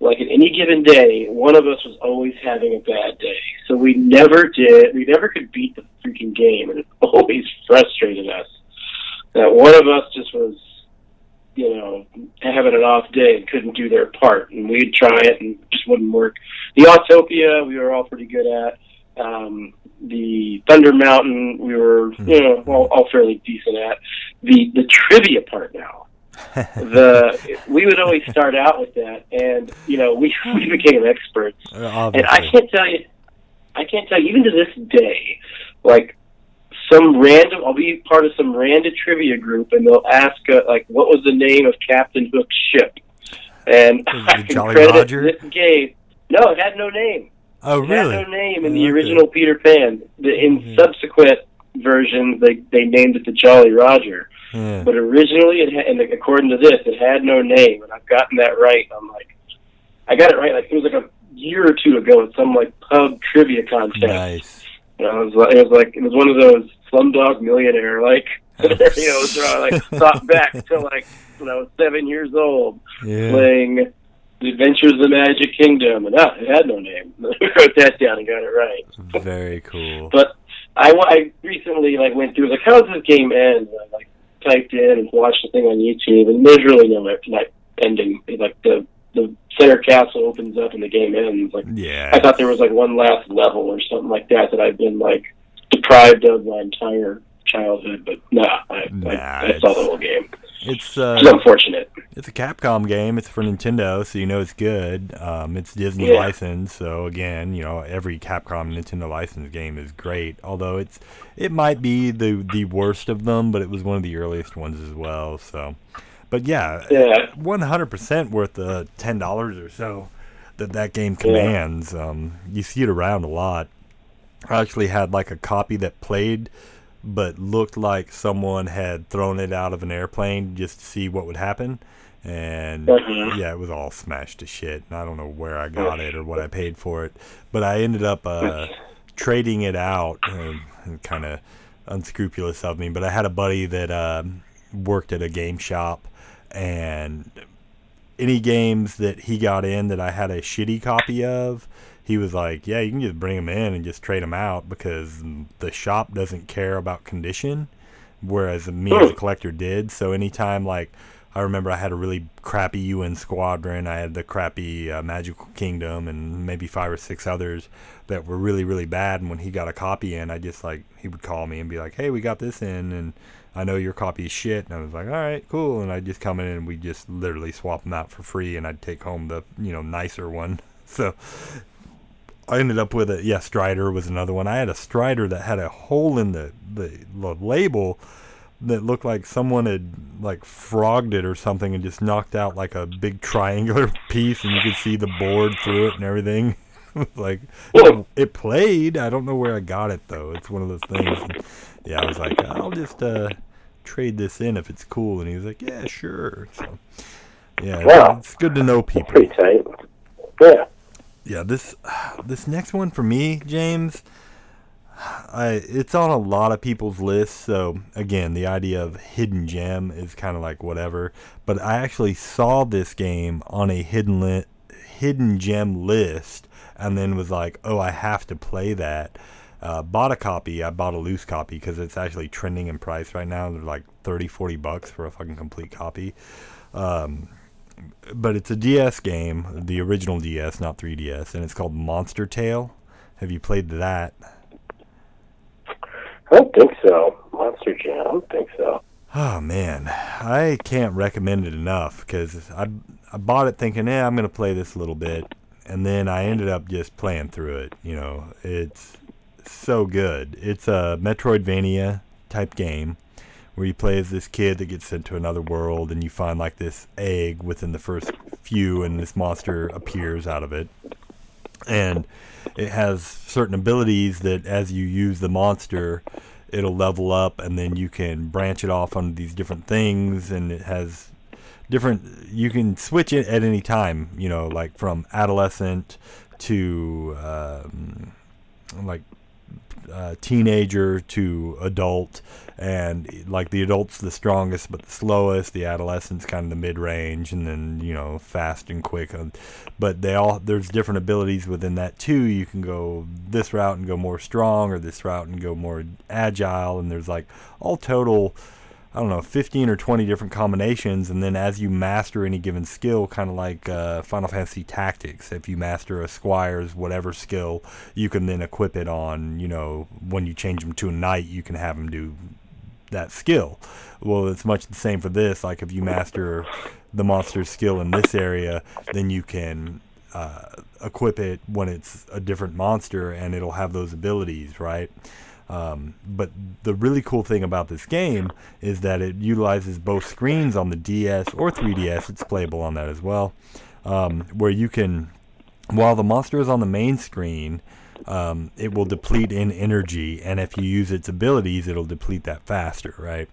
like at any given day, one of us was always having a bad day. So we never did, we never could beat the freaking game, and it always frustrated us that one of us just was, you know, having an off day and couldn't do their part, and we'd try it and it just wouldn't work. The Autopia, we were all pretty good at. Um, the Thunder Mountain, we were, you know, all, all fairly decent at. The the trivia part now the we would always start out with that, and you know we we became experts. Uh, And I can't tell you, I can't tell you even to this day, like some random. I'll be part of some random trivia group, and they'll ask uh, like, "What was the name of Captain Hook's ship?" And I can Jolly credit Roger? this game. No, it had no name. oh, It really? had no name in Oh, the okay. original Peter Pan. The, in Mhm. subsequent versions, they they named it the Jolly Roger. Yeah. But originally, it had, and according to this, it had no name, and I've gotten that right. I'm like, I got it right. Like it was like a year or two ago at some like pub trivia contest. Nice. And I was like, it was like it was one of those Slumdog Millionaire like, you know, was uh, like thought back to like when I was seven years old Yeah. playing The Adventures of the Magic Kingdom, and ah, it had no name. I wrote that down and got it right. Very cool. But I, I recently like went through like how does this game end? And I like typed in and watched the thing on YouTube, and there's really no like, like ending. Like the the center castle opens up and the game ends. Like Yeah. I thought there was like one last level or something like that that I've been like deprived of my entire childhood, but nah, I, Nah, I, I saw the whole game. It's uh, It's unfortunate. It's a Capcom game. It's for Nintendo, so you know it's good. Um, it's Disney Yeah. licensed, so again, you know every Capcom Nintendo licensed game is great. Although it's it might be the the worst of them, but it was one of the earliest ones as well. So, but yeah, Yeah. one hundred percent worth the ten dollars or so that that game commands. Um, you see it around a lot. I actually had like a copy that played, but looked like someone had thrown it out of an airplane just to see what would happen. And Uh-huh. yeah, it was all smashed to shit. And I don't know where I got it or what I paid for it, but I ended up uh, trading it out. Uh, kind of unscrupulous of me, but I had a buddy that um worked at a game shop, and any games that he got in that I had a shitty copy of, he was like, "Yeah, you can just bring them in and just trade them out because the shop doesn't care about condition, whereas me as a collector did. So anytime like." I remember I had a really crappy UN Squadron. I had the crappy uh, Magical Kingdom and maybe five or six others that were really, really bad. And when he got a copy in, I just like, he would call me and be like, hey, we got this in. And I know your copy is shit. And I was like, all right, cool. And I'd just come in and we just literally swap them out for free. And I'd take home the, you know, nicer one. So I ended up with a, yeah, Strider was another one. I had a Strider that had a hole in the, the, the label that looked like someone had like frogged it or something and just knocked out like a big triangular piece and you could see the board through it and everything. like it played. I don't know where I got it though. It's one of those things. And, yeah, I was like, I'll just uh, trade this in if it's cool, and he was like, Yeah, sure. So yeah, Wow. it's good to know people. Pretty tight. Yeah. Yeah, this this next one for me, James, I it's on a lot of people's lists. So again, the idea of hidden gem is kind of like whatever. But I actually saw this game on a hidden li- hidden gem list, and then was like, oh, I have to play that. Uh, bought a copy. I bought a loose copy because it's actually trending in price right now. They're like 30, 40 bucks for a fucking complete copy. Um, but it's a DS game, the original DS, not 3DS, and it's called Monster Tale. Have you played that? I don't think so. Monster Jam. I don't think so. Oh man, I can't recommend it enough because I I bought it thinking, eh, I'm gonna play this a little bit, and then I ended up just playing through it. You know, it's so good. It's a Metroidvania type game where you play as this kid that gets sent to another world, and you find like this egg within the first few, and this monster appears out of it, and it has certain abilities that as you use the monster it'll level up and then you can branch it off on these different things and it has different you can switch it at any time you know like from adolescent to um, like uh, teenager to adult and like the adult's the strongest but the slowest the adolescent's kind of the mid-range and then you know fast and quick Um, but they all there's different abilities within that too. You can go this route and go more strong or this route and go more agile and there's like all total I don't know, 15 or 20 different combinations, and then as you master any given skill, kind of like uh, Final Fantasy Tactics, if you master a squire's whatever skill, you can then equip it on, you know, when you change them to a knight, you can have them do that skill. Well, it's much the same for this. Like if you master the monster's skill in this area, then you can uh, equip it when it's a different monster, and it'll have those abilities, right? Um, but the really cool thing about this game is that it utilizes both screens on the DS or 3DS. It's playable on that as well, um, where you can, while the monster is on the main screen, um, it will deplete in energy, and if you use its abilities, it'll deplete that faster, right?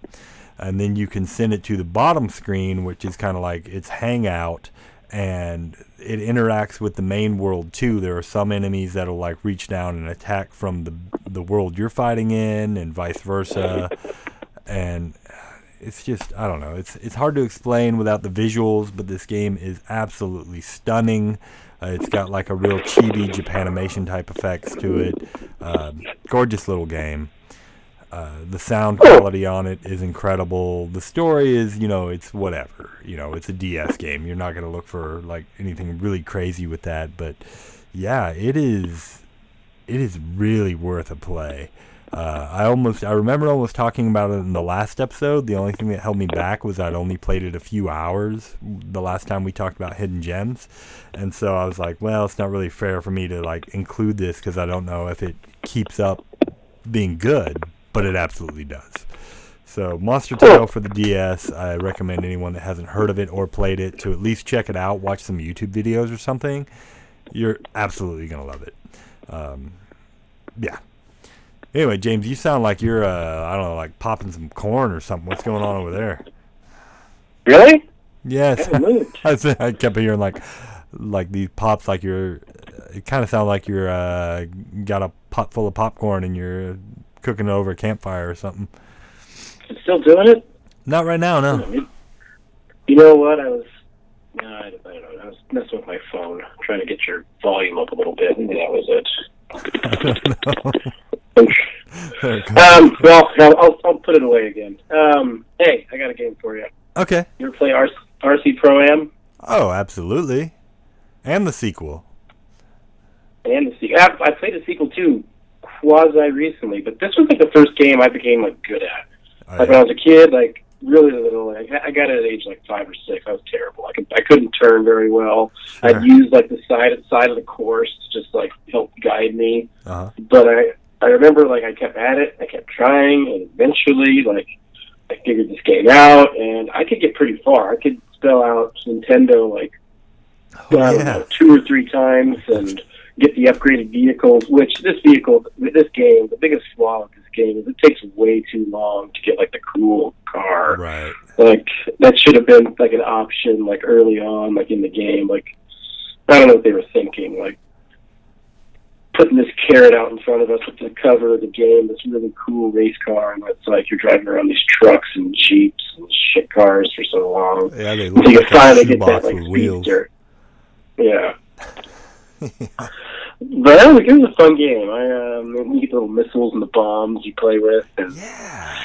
And then you can send it to the bottom screen, which is kind of like its hangout, and it interacts with the main world too. There are some enemies that'll like reach down and attack from the the world you're fighting in, and vice versa. And it's just I don't know. It's it's hard to explain without the visuals, but this game is absolutely stunning. Uh, it's got like a real chibi Japanimation type effects to it. Um, gorgeous little game. Uh, the sound quality on it is incredible. The story is, you know, it's whatever. You know, it's a DS game. You're not going to look for like anything really crazy with that, but yeah, it is. It is really worth a play. Uh, I almost, I remember almost talking about it in the last episode. The only thing that held me back was I'd only played it a few hours the last time we talked about hidden gems, and so I was like, well, it's not really fair for me to like include this because I don't know if it keeps up being good, but it absolutely does. So, Monster Tale for the DS, I recommend anyone that hasn't heard of it or played it to at least check it out, watch some YouTube videos or something. You're absolutely going to love it. Um, yeah. Anyway, James, you sound like you're, uh, I don't know, like popping some corn or something. What's going on over there? Really? Yes. I I kept hearing like, like these pops, like you're. It kind of sounds like you're uh, got a pot full of popcorn and you're cooking it over a campfire or something. Still doing it? Not right now, no. You know what? I was, no, I, I don't know. I was messing with my phone, trying to get your volume up a little bit. Maybe that was it. It goes. Um, well, I'll, I'll, I'll put it away again. Um, hey, I got a game for you. okay. You ever play RC, RC Pro Am? Oh, absolutely. And the sequel. And the sequel. I, I played the sequel too, quasi recently, but this was like the first game I became like good at. Oh, Like when I was a kid, like really little. Like I got it at age like five or six. I was terrible. I could I couldn't turn very well. Sure. I'd use like the side side of the course to just like help guide me. Uh-huh. But I I remember like I kept at it. I kept trying, and eventually like I figured this game out, and I could get pretty far. I could spell out Nintendo like Oh, yeah. know, two or three times and get the upgraded vehicles. Which this vehicle, this game, the biggest flaw with this game is it takes way too long to get like the cool car. Right. Like that should have been like an option like early on, like in the game. Like I don't know what they were thinking. Like putting this carrot out in front of us with the cover of the game, this really cool race car, and it's like you're driving around these trucks and jeeps and shit cars for so long. Yeah, they So look you like finally get that like wheels. speedster. Yeah. But it was, it was a fun game. I um, you get the little missiles and the bombs you play with, and Yeah.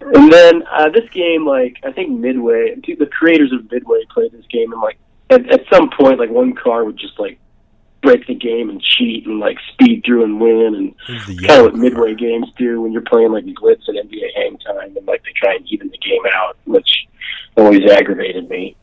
and then uh, this game, like I think Midway, the creators of Midway played this game, and like at, at some point, like one car would just like break the game and cheat and like speed through and win, and kind of what. Midway games do when you're playing like Blitz and NBA Hang Time, and like they try and even the game out, which always aggravated me.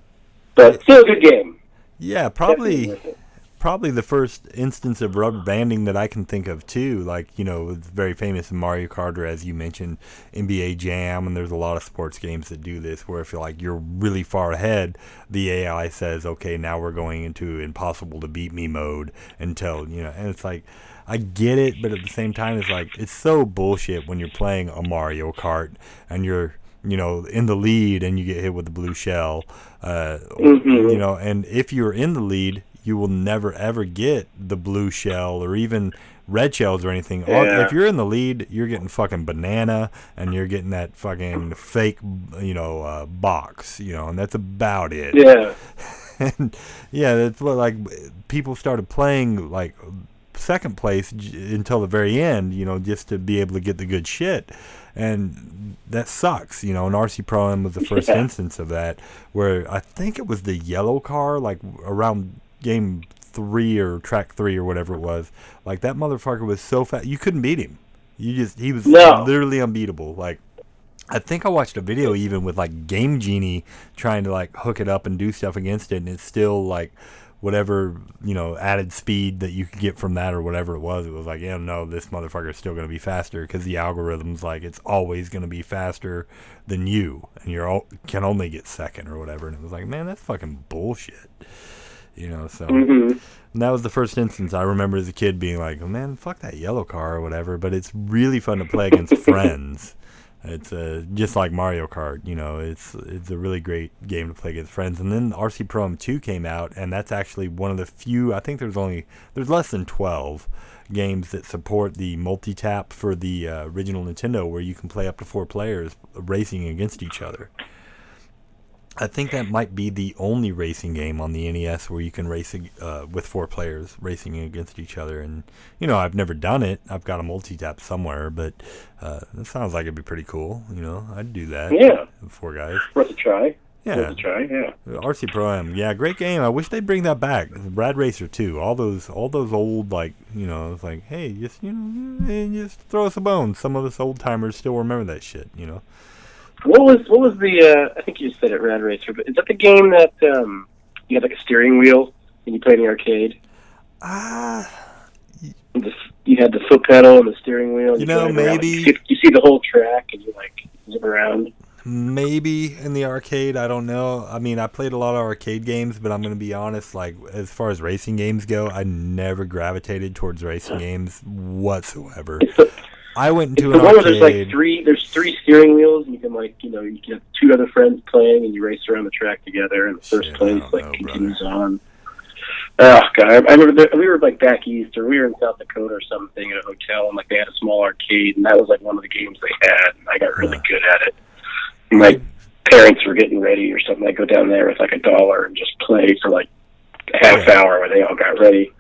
But still a good game. Yeah, probably Definitely worth it. Probably the first instance of rubber banding that I can think of too. Like you know, it's very famous in Mario Kart, or as you mentioned, NBA Jam, and there's a lot of sports games that do this. Where if you're like you're really far ahead, the AI says, "Okay, now we're going into impossible to beat me mode," until you know, and it's like. I get it, but at the same time, it's like it's so bullshit when you're playing a Mario Kart and you're, you know, in the lead and you get hit with the blue shell, uh, Mhm. you know, and if you're in the lead, you will never ever get the blue shell or even red shells or anything. Yeah. If you're in the lead, you're getting fucking banana and you're getting that fucking fake, you know, uh, box, you know, and that's about it. Yeah. and yeah, that's what like people started playing like second place j- until the very end, you know, just to be able to get the good shit. And that sucks, you know. And RC Pro Am was the first Yeah. instance of that, where I think it was the yellow car, like around game three or track three or whatever it was. Like that motherfucker was so fast, you couldn't beat him. You just he was No. literally unbeatable. Like I think I watched a video even with like Game Genie trying to like hook it up and do stuff against it, and it's still like whatever you know added speed that you could get from that or whatever it was. It was like, yeah, no, this motherfucker's still going to be faster because the algorithm's like it's always going to be faster than you, and you are all, can only get second or whatever. And it was like, man, that's fucking bullshit. You know, so hmm and that was the first instance I remember as a kid being like, oh, man, fuck that yellow car or whatever. But it's really fun to play against friends. It's uh, just like Mario Kart, you know. It's it's a really great game to play against friends. And then RC Pro Am 2 came out, and that's actually one of the few. I think there's only there's less than 12 games that support the multi tap for the uh, original Nintendo, where you can play up to four players racing against each other. I think that might be the only racing game on the NES where you can race uh, with four players racing against each other. And you know, I've never done it. I've got a multi-tap somewhere, but uh, it sounds like it'd be pretty cool. You know, I'd do that. Yeah. four guys. Worth a try. Yeah, Worth a try. Yeah. RC Pro Am. Yeah, great game. I wish they'd bring that back. Rad Racer too. All those, all those old like, you know, it's like, hey, just you know, just throw us a bone. Some of us old timers still remember that shit. You know. What was what was the? Uh, I think you said it, Rad Racer. But is that the game that um, you had like a steering wheel and you played in the arcade? Ah. The, you had the foot pedal and the steering wheel. And You know, maybe- you see, you see the whole track and you like zip around. Maybe in the arcade, I don't know. I mean, I played a lot of arcade games, but I'm going to be honest, like as far as racing games go, I never gravitated towards racing games whatsoever. I went It's into the an one where there's like three. There's three steering wheels, and you can like you know you can have two other friends playing, and you race around the track together, and the first Shit, place like know, continues on. Oh god, I, I remember that we were like back east, or we were in South Dakota or something at a hotel, and like they had a small arcade, and that was like one of the games they had, and I got really good at it. my parents were getting ready or something, I'd go down there with like a dollar and just play for like a half Yeah. hour when they all got ready.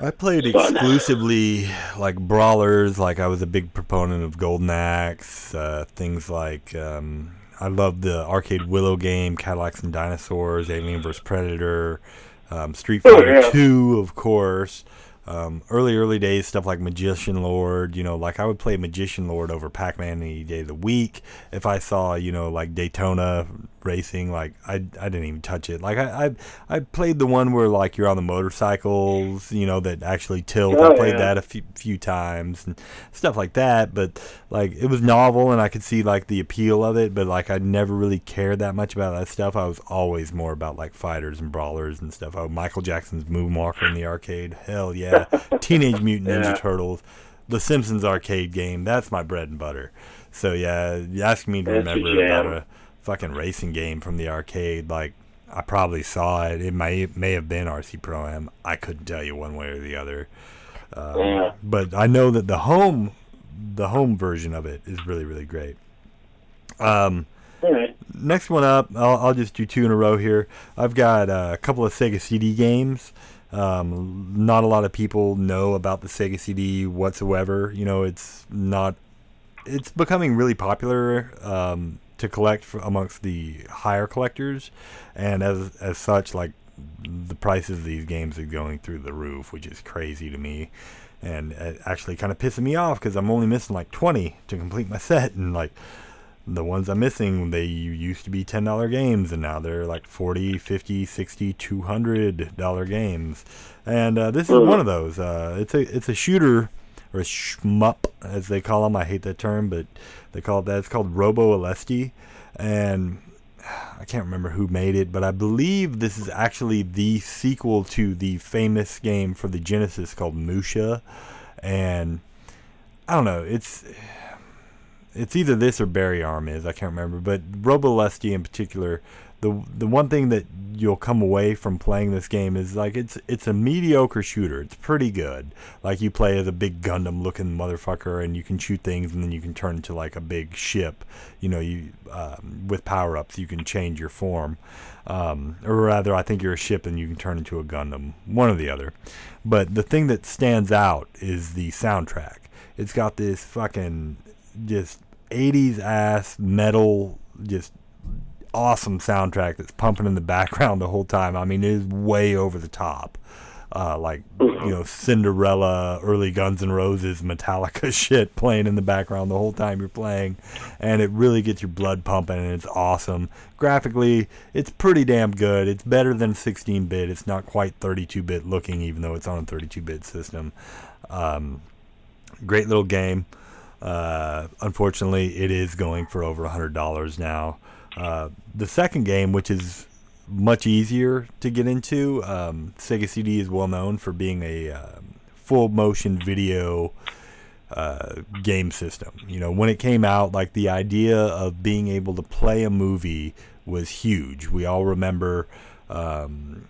I played Fun. exclusively like brawlers. Like I was a big proponent of Golden Axe. Uh, things like um, I loved the arcade Willow game, Cadillacs and Dinosaurs, Alien vs Predator, um, Street Oh, Fighter yeah. Two, of course. Um, early early days stuff like Magician Lord. You know, like I would play Magician Lord over Pac Man any day of the week. If I saw you know like Daytona racing, like I I didn't even touch it. Like I I, I played the one where like you're on the motorcycles, you know, that actually tilt. I Oh, played yeah. that a few, few times and stuff like that. But like it was novel and I could see like the appeal of it. But like I never really cared that much about that stuff. I was always more about like fighters and brawlers and stuff. Oh, Michael Jackson's Moonwalker in the arcade, hell yeah. Teenage Mutant Ninja Turtles, The Simpsons arcade game. That's my bread and butter. So yeah, you ask me to That's remember about a fucking racing game from the arcade. Like I probably saw it. It may it may have been RC Pro Am. I couldn't tell you one way or the other. Um, Yeah. But I know that the home the home version of it is really really great. Um, right. next one up, I'll, I'll just do two in a row here. I've got uh, a couple of Sega CD games. Um, not a lot of people know about the Sega CD whatsoever. You know, it's not. It's becoming really popular um, to collect amongst the higher collectors, and as as such, like the prices of these games are going through the roof, which is crazy to me, and it actually kind of pissing me off because I'm only missing like 20 to complete my set, and like the ones I'm missing, they used to be $10 games and now they're like 40, 50, 60, 200 dollar games. And uh, this is Mhm. one of those. Uh, it's a it's a shooter or a shmup as they call them. I hate that term, but they call it that. It's called Robo Aleste and I can't remember who made it, but I believe this is actually the sequel to the famous game for the Genesis called Musha and I don't know, it's it's either this or Bari-Arm is. I can't remember, but Robo Aleste in particular, the the one thing that you'll come away from playing this game is like it's it's a mediocre shooter. It's pretty good. Like you play as a big Gundam looking motherfucker, and you can shoot things, and then you can turn into like a big ship. You know, you um, with power ups, you can change your form. Um, or rather, I think you're a ship and you can turn into a Gundam, one or the other. But the thing that stands out is the soundtrack. It's got this fucking just 80s ass metal, just awesome soundtrack that's pumping in the background the whole time. I mean, it is way over the top. Uh, like, you know, Cinderella, early Guns N' Roses, Metallica shit playing in the background the whole time you're playing. And it really gets your blood pumping and it's awesome. Graphically, it's pretty damn good. It's better than 16 bit. It's not quite 32 bit looking, even though it's on a 32 bit system. Um, great little game. Uh, unfortunately, it is going for over a hundred dollars now. Uh, the second game, which is much easier to get into, um, Sega CD is well known for being a um full motion video uh, game system. You know, when it came out, like the idea of being able to play a movie was huge. We all remember. Um,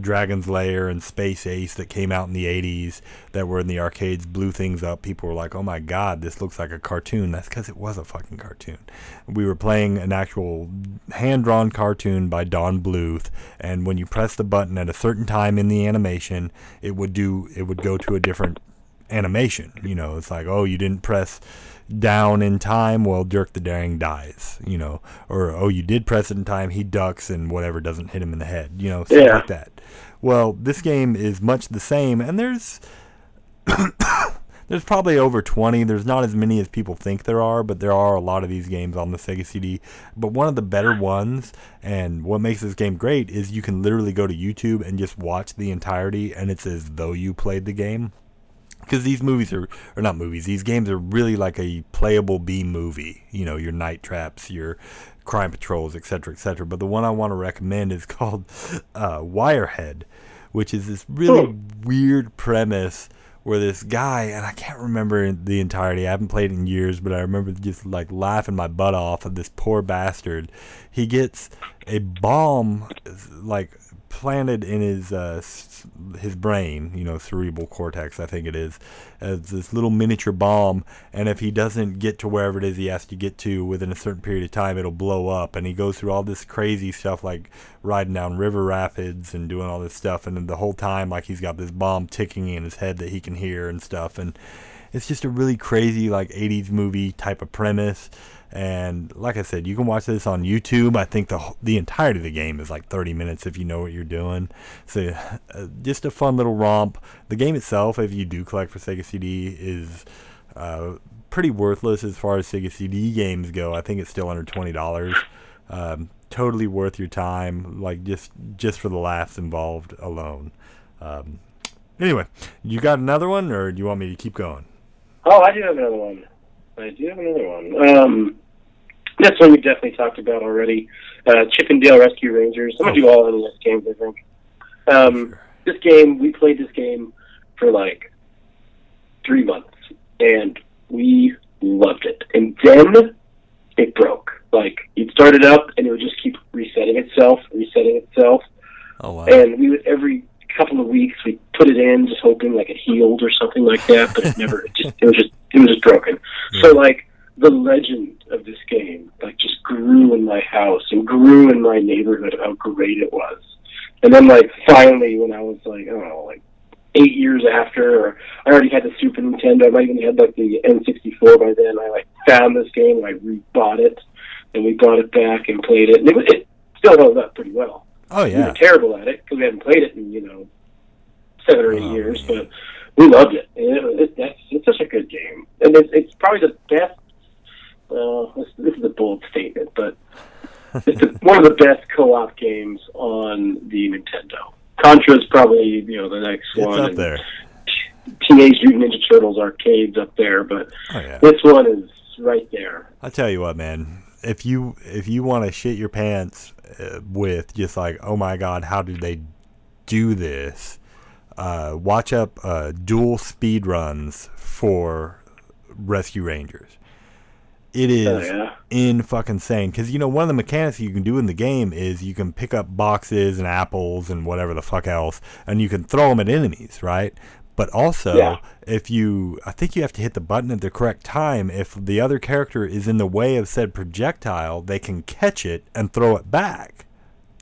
Dragon's Lair and Space Ace that came out in the 80s that were in the arcades blew things up. People were like, oh my god, this looks like a cartoon. That's because it was a fucking cartoon. We were playing an actual hand drawn cartoon by Don Bluth, and when you press the button at a certain time in the animation, it would do it would go to a different animation. You know, it's like, oh, you didn't press down in time, well, Dirk the Daring dies, you know, or oh, you did press it in time, he ducks and whatever doesn't hit him in the head, you know, stuff Yeah. like that. Well, this game is much the same, and there's there's probably over 20. There's not as many as people think there are, but there are a lot of these games on the Sega CD. But one of the better ones, and what makes this game great, is you can literally go to YouTube and just watch the entirety, and it's as though you played the game because these movies are or not movies these games are really like a playable b movie you know your night traps your crime patrols etc etc but the one i want to recommend is called uh, wirehead which is this really weird premise where this guy and i can't remember the entirety i haven't played it in years but i remember just like laughing my butt off at this poor bastard. He gets a bomb like implanted in his uh, his brain, you know, cerebral cortex, I think it is, as this little miniature bomb. And if he doesn't get to wherever it is he has to get to within a certain period of time, it'll blow up. And he goes through all this crazy stuff like riding down river rapids and doing all this stuff. And then the whole time, like he's got this bomb ticking in his head that he can hear and stuff. And it's just a really crazy like 80s movie type of premise and like I said, you can watch this on YouTube. I think the the entirety of the game is like 30 minutes if you know what you're doing. So uh, just a fun little romp. The game itself, if you do collect for Sega CD, is uh, pretty worthless as far as Sega CD games go. I think it's still under twenty dollars. Um, totally worth your time, like just just for the laughs involved alone. Um, anyway, you got another one, or do you want me to keep going? Oh, I do have another one. I do have another one. Um, this one we definitely talked about already. Uh, Chip 'n Dale Rescue Rangers. I'm gonna do all NES games, I think. Um, this game, we played this game for like three months, and we loved it. And then it broke. Like it started up, and it would just keep resetting itself, resetting itself. Oh wow! And we would every couple of weeks we put it in, just hoping like it healed or something like that. But it never. It just it was just it was just broken. So like the legend of this game like just grew in my house and grew in my neighborhood of how great it was. And then like finally when I was like I don't know like eight years after, or I already had the Super Nintendo. I might even had like the N64 by then. I like found this game and I rebought it, and we bought it back and played it, and it, was- it still held up pretty well oh we yeah. were terrible at it because we hadn't played it in you know seven or eight Oh, years, man. but we loved it. And it, it that's it's such a good game, and it's, it's probably the best. Well, this, this is a bold statement, but it's the, one of the best co-op games on the Nintendo. Contra is probably you know the next It's one. up there. Teenage Mutant Ninja Turtles arcades up there, but Oh yeah. this one is right there. I tell you what, man. If you if you want to shit your pants uh, with just like, oh my god, how did they do this? Uh, watch up uh, dual speed runs for Rescue Rangers. It is Oh, yeah. in fucking insane because you know one of the mechanics you can do in the game is you can pick up boxes and apples and whatever the fuck else, and you can throw them at enemies, right? But also, Yeah. if you, I think you have to hit the button at the correct time. If the other character is in the way of said projectile, they can catch it and throw it back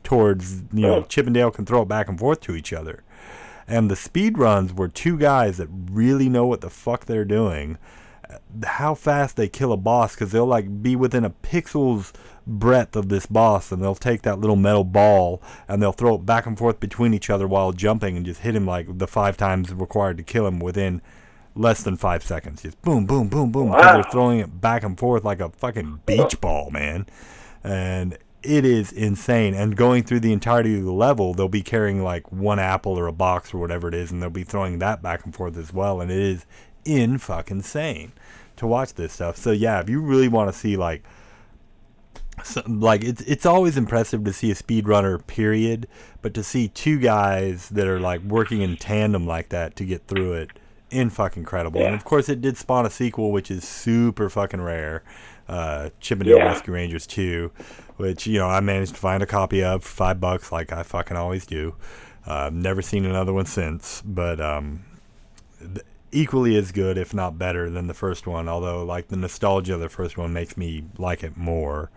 towards you know Oh. Chip 'n Dale can throw it back and forth to each other. And the speed runs were two guys that really know what the fuck they're doing how fast they kill a boss because they'll like be within a pixel's breadth of this boss and they'll take that little metal ball and they'll throw it back and forth between each other while jumping and just hit him like the five times required to kill him within less than five seconds. Just boom boom boom boom Wow. they're throwing it back and forth like a fucking beach ball man. And it is insane. And going through the entirety of the level they'll be carrying like one apple or a box or whatever it is and they'll be throwing that back and forth as well and it is in fucking insane to watch this stuff. So yeah if you really want to see like so, like it's it's always impressive to see a speedrunner period but to see two guys that are like working in tandem like that to get through it in fucking incredible and of course it did spawn a sequel which is super fucking rare uh chip 'n dale Yeah. rescue rangers 2 which you know i managed to find a copy of for five bucks like i fucking always do. Uh, never seen another one since but um th- equally as good if not better than the first one although like the nostalgia of the first one makes me like it more.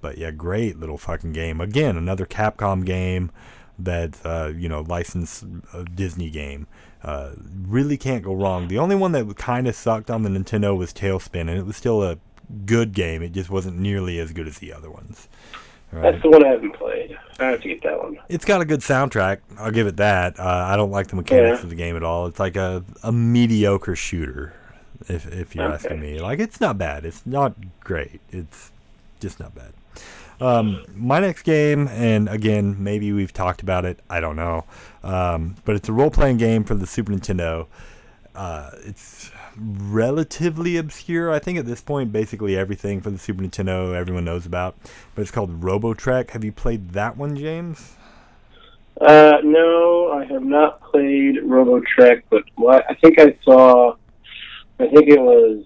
But yeah great little fucking game. Again another capcom game that uh, you know licensed uh, disney game. Uh, really can't go wrong. The only one that kind of sucked on the nintendo was TaleSpin and it was still a good game. It just wasn't nearly as good as the other ones Right. That's the one I haven't played. I have to get that one. It's got a good soundtrack. I'll give it that. Uh, I don't like the mechanics Yeah. of the game at all. It's like a, a mediocre shooter, if if you're Okay. asking me. Like it's not bad. It's not great. It's just not bad. Um, my next game, and again, maybe we've talked about it. I don't know, um, but it's a role-playing game for the Super Nintendo. Uh, it's relatively obscure. I think at this point, basically everything for the Super Nintendo everyone knows about. But it's called Robotrek. Have you played that one, James? Uh, no, I have not played Robotrek, but what I think I saw, I think it was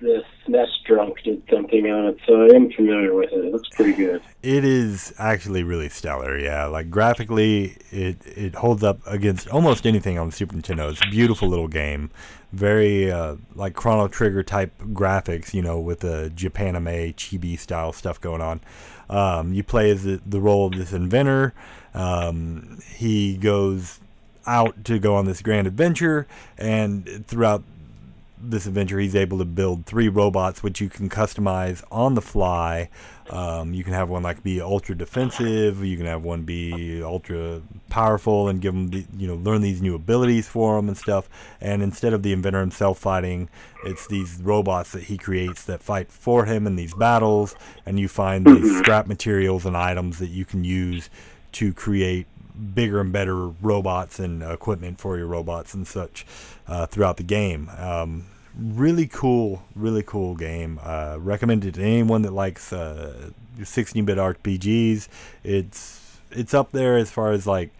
the SNES Drunk did something on it, so I am familiar with it. It looks pretty good. It is actually really stellar. Yeah, like graphically, it it holds up against almost anything on the Super Nintendo. It's a beautiful little game, very uh, like Chrono Trigger type graphics. You know, with the Japanime chibi style stuff going on. Um, you play as the, the role of this inventor. Um, he goes out to go on this grand adventure, and throughout this adventure, he's able to build three robots which you can customize on the fly. Um, you can have one like be ultra defensive. You can have one be ultra powerful and give them, the, you know, learn these new abilities for them and stuff. And instead of the inventor himself fighting, it's these robots that he creates that fight for him in these battles. And you find these scrap materials and items that you can use to create bigger and better robots and equipment for your robots and such uh, throughout the game. Um, really cool, really cool game. Uh, recommended to anyone that likes uh, 16-bit RPGs. It's it's up there as far as like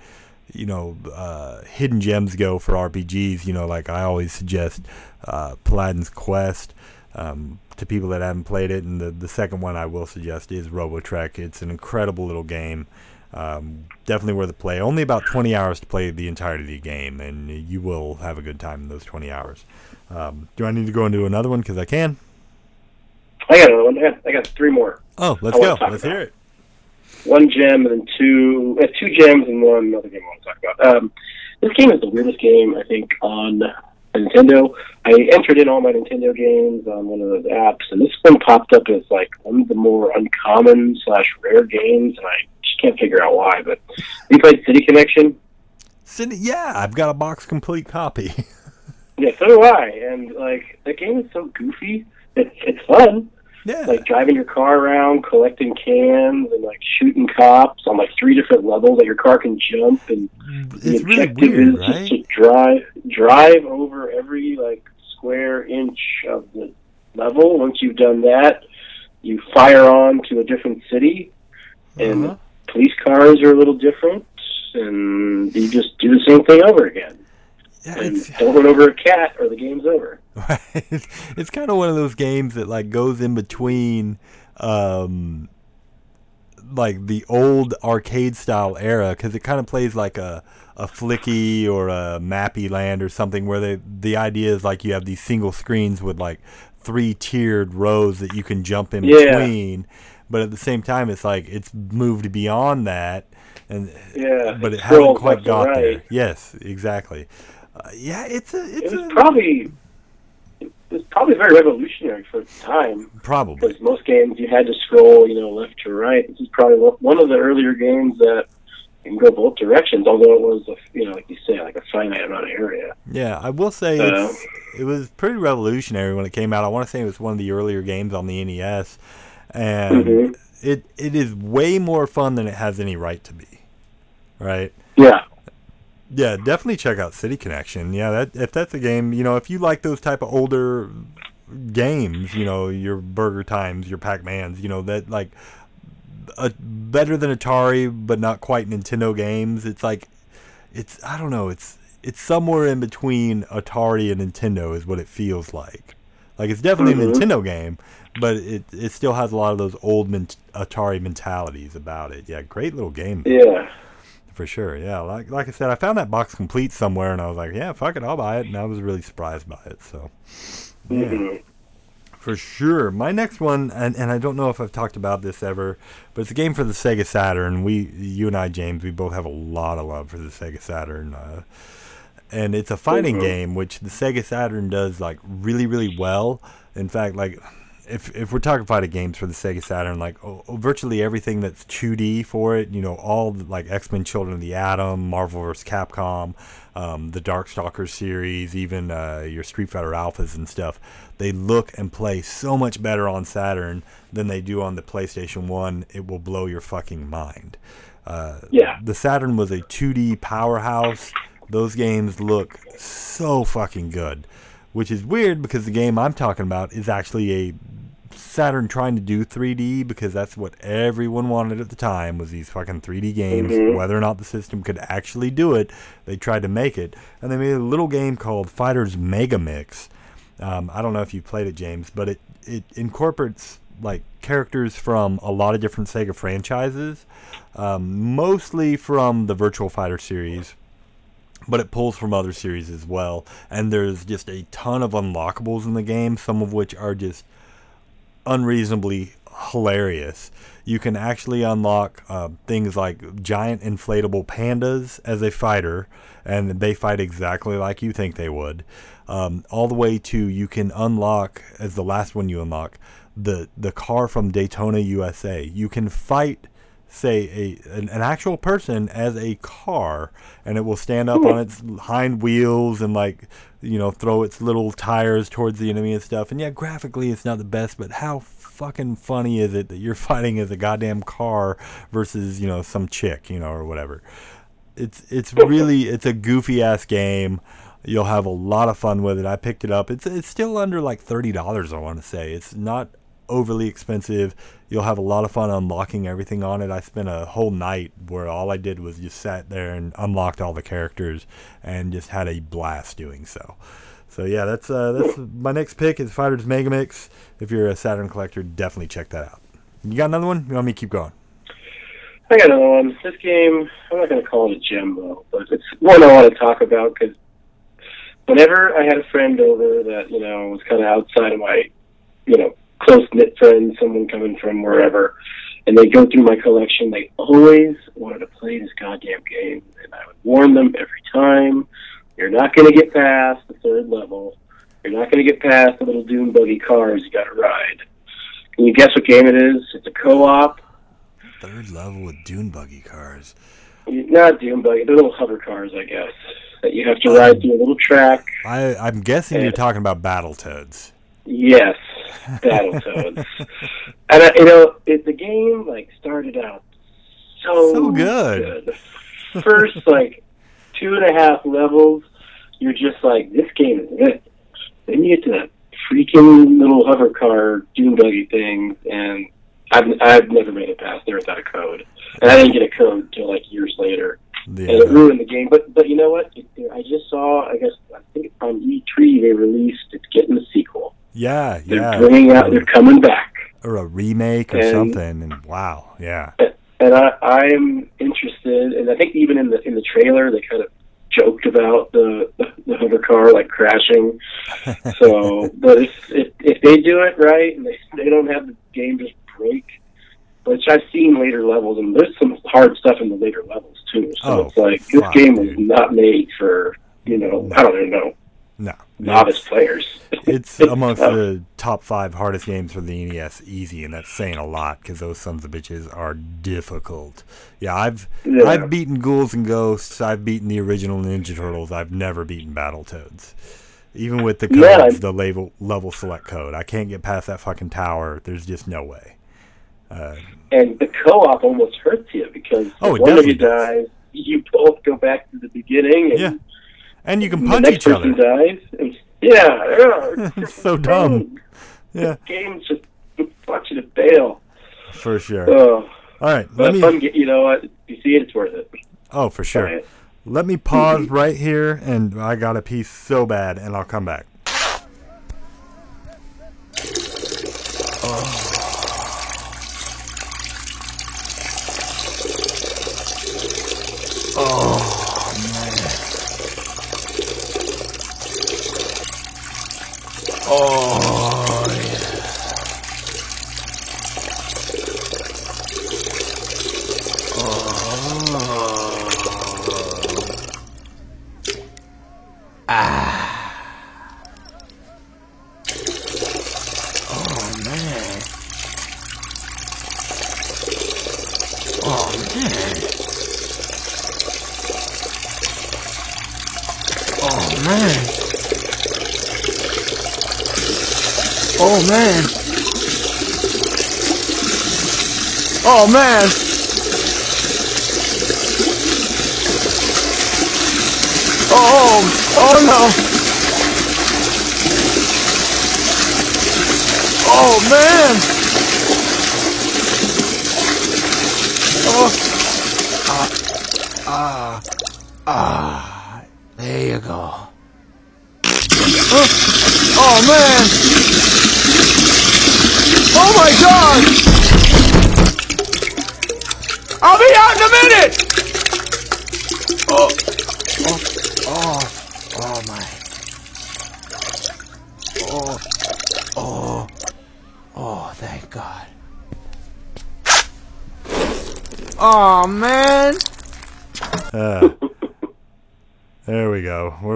you know uh, hidden gems go for RPGs. You know, like I always suggest uh, Paladin's Quest. Um, to people that haven't played it, and the, the second one I will suggest is Robotrek. It's an incredible little game. Um, definitely worth a play. Only about 20 hours to play the entirety of the game, and you will have a good time in those 20 hours. Um, do I need to go into another one? Because I can. I got another one. I got, I got three more. Oh, let's go. Let's about hear it. One gem and then two, uh, two gems and one other game I want to talk about. Um, this game is the weirdest game I think on Nintendo. I entered in all my Nintendo games on one of those apps, and this one popped up as like one of the more uncommon slash rare games, and I just can't figure out why. But you played City Connection? City, yeah, I've got a box complete copy. Yeah, so do I. And like the game is so goofy. It's it's fun. yeah. Like driving your car around, collecting cans, and like shooting cops on like three different levels that your car can jump. And the it's really objective weird, is just to drive drive over every like square inch of the level. Once you've done that, you fire on to a different city, and Uh-huh. police cars are a little different, and you just do the same thing over again. Yeah, And it's, don't run over a cat, or the game's over. it's, it's kind of one of those games that like goes in between um like the old arcade style era because it kind of plays like a a Flicky or a Mappy-Land or something where they the idea is like you have these single screens with like three tiered rows that you can jump in Yeah. between but at the same time it's like it's moved beyond that and Yeah, but it hasn't quite got right. there yes exactly uh, yeah it's a it's It was a probably it was probably very revolutionary for its time probably because most games you had to scroll, you know, left to right. This is probably one- of the earlier games that can go both directions. Although it was, a, you know, like you say, like a finite amount of area. Yeah, I will say Uh, it was pretty revolutionary when it came out. I want to say it was one of the earlier games on the NES, and Mhm. it it is way more fun than it has any right to be. Right? Yeah, Yeah, definitely check out City Connection. Yeah, that if that's a game, you know, if you like those type of older games, you know, your Burger Times, your Pac Mans, you know, that like a, better than Atari, but not quite Nintendo games. It's like it's I don't know, it's it's somewhere in between Atari and Nintendo is what it feels like. Like it's definitely a Mhm. Nintendo game, but it it still has a lot of those old Atari mentalities about it. Yeah, great little game yeah. For sure. Yeah, like like I said, I found that box complete somewhere, and I was like, yeah, fuck it, I'll buy it, and I was really surprised by it. So, yeah, Mhm. for sure. My next one, and, and I don't know if I've talked about this ever, but it's a game for the Sega Saturn. We, you and I, James, we both have a lot of love for the Sega Saturn. Uh, and it's a fighting Mhm. game, which the Sega Saturn does like really, really well. In fact, like if if we're talking fighting games for the Sega Saturn, like oh, oh, virtually everything that's 2D for it, you know, all the, like X Men: Children of the Atom, Marvel vs. Capcom, um, the Darkstalkers series, even uh, your Street Fighter Alphas and stuff, they look and play so much better on Saturn than they do on the PlayStation One. It will blow your fucking mind. Uh, Yeah. the Saturn was a 2D powerhouse. Those games look so fucking good, which is weird because the game I'm talking about is actually a Saturn trying to do 3D because that's what everyone wanted at the time was these fucking 3D games. Mhm. Whether or not the system could actually do it, they tried to make it, and they made a little game called Fighters Megamix, Um, I don't know if you played it, James, but it it incorporates like characters from a lot of different Sega franchises, um, mostly from the Virtua Fighter series, but it pulls from other series as well. And there's just a ton of unlockables in the game, some of which are just unreasonably hilarious. You can actually unlock uh, things like giant inflatable pandas as a fighter, and they fight exactly like you think they would. Um, all the way to you can unlock as the last one you unlock the the car from Daytona USA. You can fight say a an, an, actual person as a car and it will stand up on hmm. its hind wheels and like you know throw its little tires towards the enemy and stuff. And yeah graphically it's not the best but how fucking funny is it that you're fighting as a goddamn car versus you know some chick you know or whatever? It's it's really it's a goofy ass game. You'll have a lot of fun with it. I picked it up. It's it's still under like $30 i want to say. It's not overly expensive. You'll have a lot of fun unlocking everything on it. I spent a whole night where all I did was just sat there and unlocked all the characters and just had a blast doing so. So yeah, that's uh, that's my next pick is Fighters Megamix. If you're a Saturn collector, definitely check that out. You got another one? You want me to keep going? I got another one. This game, I'm not going to call it a gem though, but it's one I want to talk about because whenever I had a friend over that you know was kind of outside of my you know close knit friend, someone coming from wherever, and they go through my collection. They always wanted to play this goddamn game, and I would warn them every time: you're not going to get past the third level. You're not going to get past the little dune buggy cars you got to ride. Can you guess what game it is? It's a co-op. Third level with dune buggy cars. Not dune buggy. They're little hover cars, I guess, that you have to ride um, through a little track. I, I'm guessing and, you're talking about Battletoads. Yes, Battletoads. and uh, you know, it, the game like started out so so good. good. First like two and a half levels, you're just like, this game is it. Then you get to that freaking little hover car dune buggy thing, and I've I've never made it past there without a code, and I didn't get a code until like years later. Yeah. And it ruined the game, but but you know what? I just saw. I guess I think on E3 they released it's getting a sequel. Yeah, they're yeah. bringing out. They're coming back. Or a remake or and, something. And wow, yeah. And I, I'm interested, and I think even in the in the trailer they kind of joked about the the, the hover car like crashing. so, but if, if if they do it right and they they don't have the game just break, which I've seen later levels, and there's some hard stuff in the later levels too. So oh, it's like fuck, this game dude. was not made for you know I don't even know no novice players. it's amongst the top five hardest games for the NES, easy, and that's saying a lot because those sons of bitches are difficult. Yeah, I've yeah. I've beaten Ghouls and Ghosts. I've beaten the original Ninja Turtles. I've never beaten Battletoads. Even with the codes, yeah. the level level select code, I can't get past that fucking tower. There's just no way. Uh, and the co-op almost hurts you because oh, one of you dies, you both go back to the beginning. And yeah, and you can punch each other. Dies, and yeah, it's so dumb. Yeah, the game's just watching it bail. For sure. Uh, All right, let me. Fun, you know what? You see it, it's worth it. Oh, for sure. Let me pause right here, and I got a piece so bad, and I'll come back.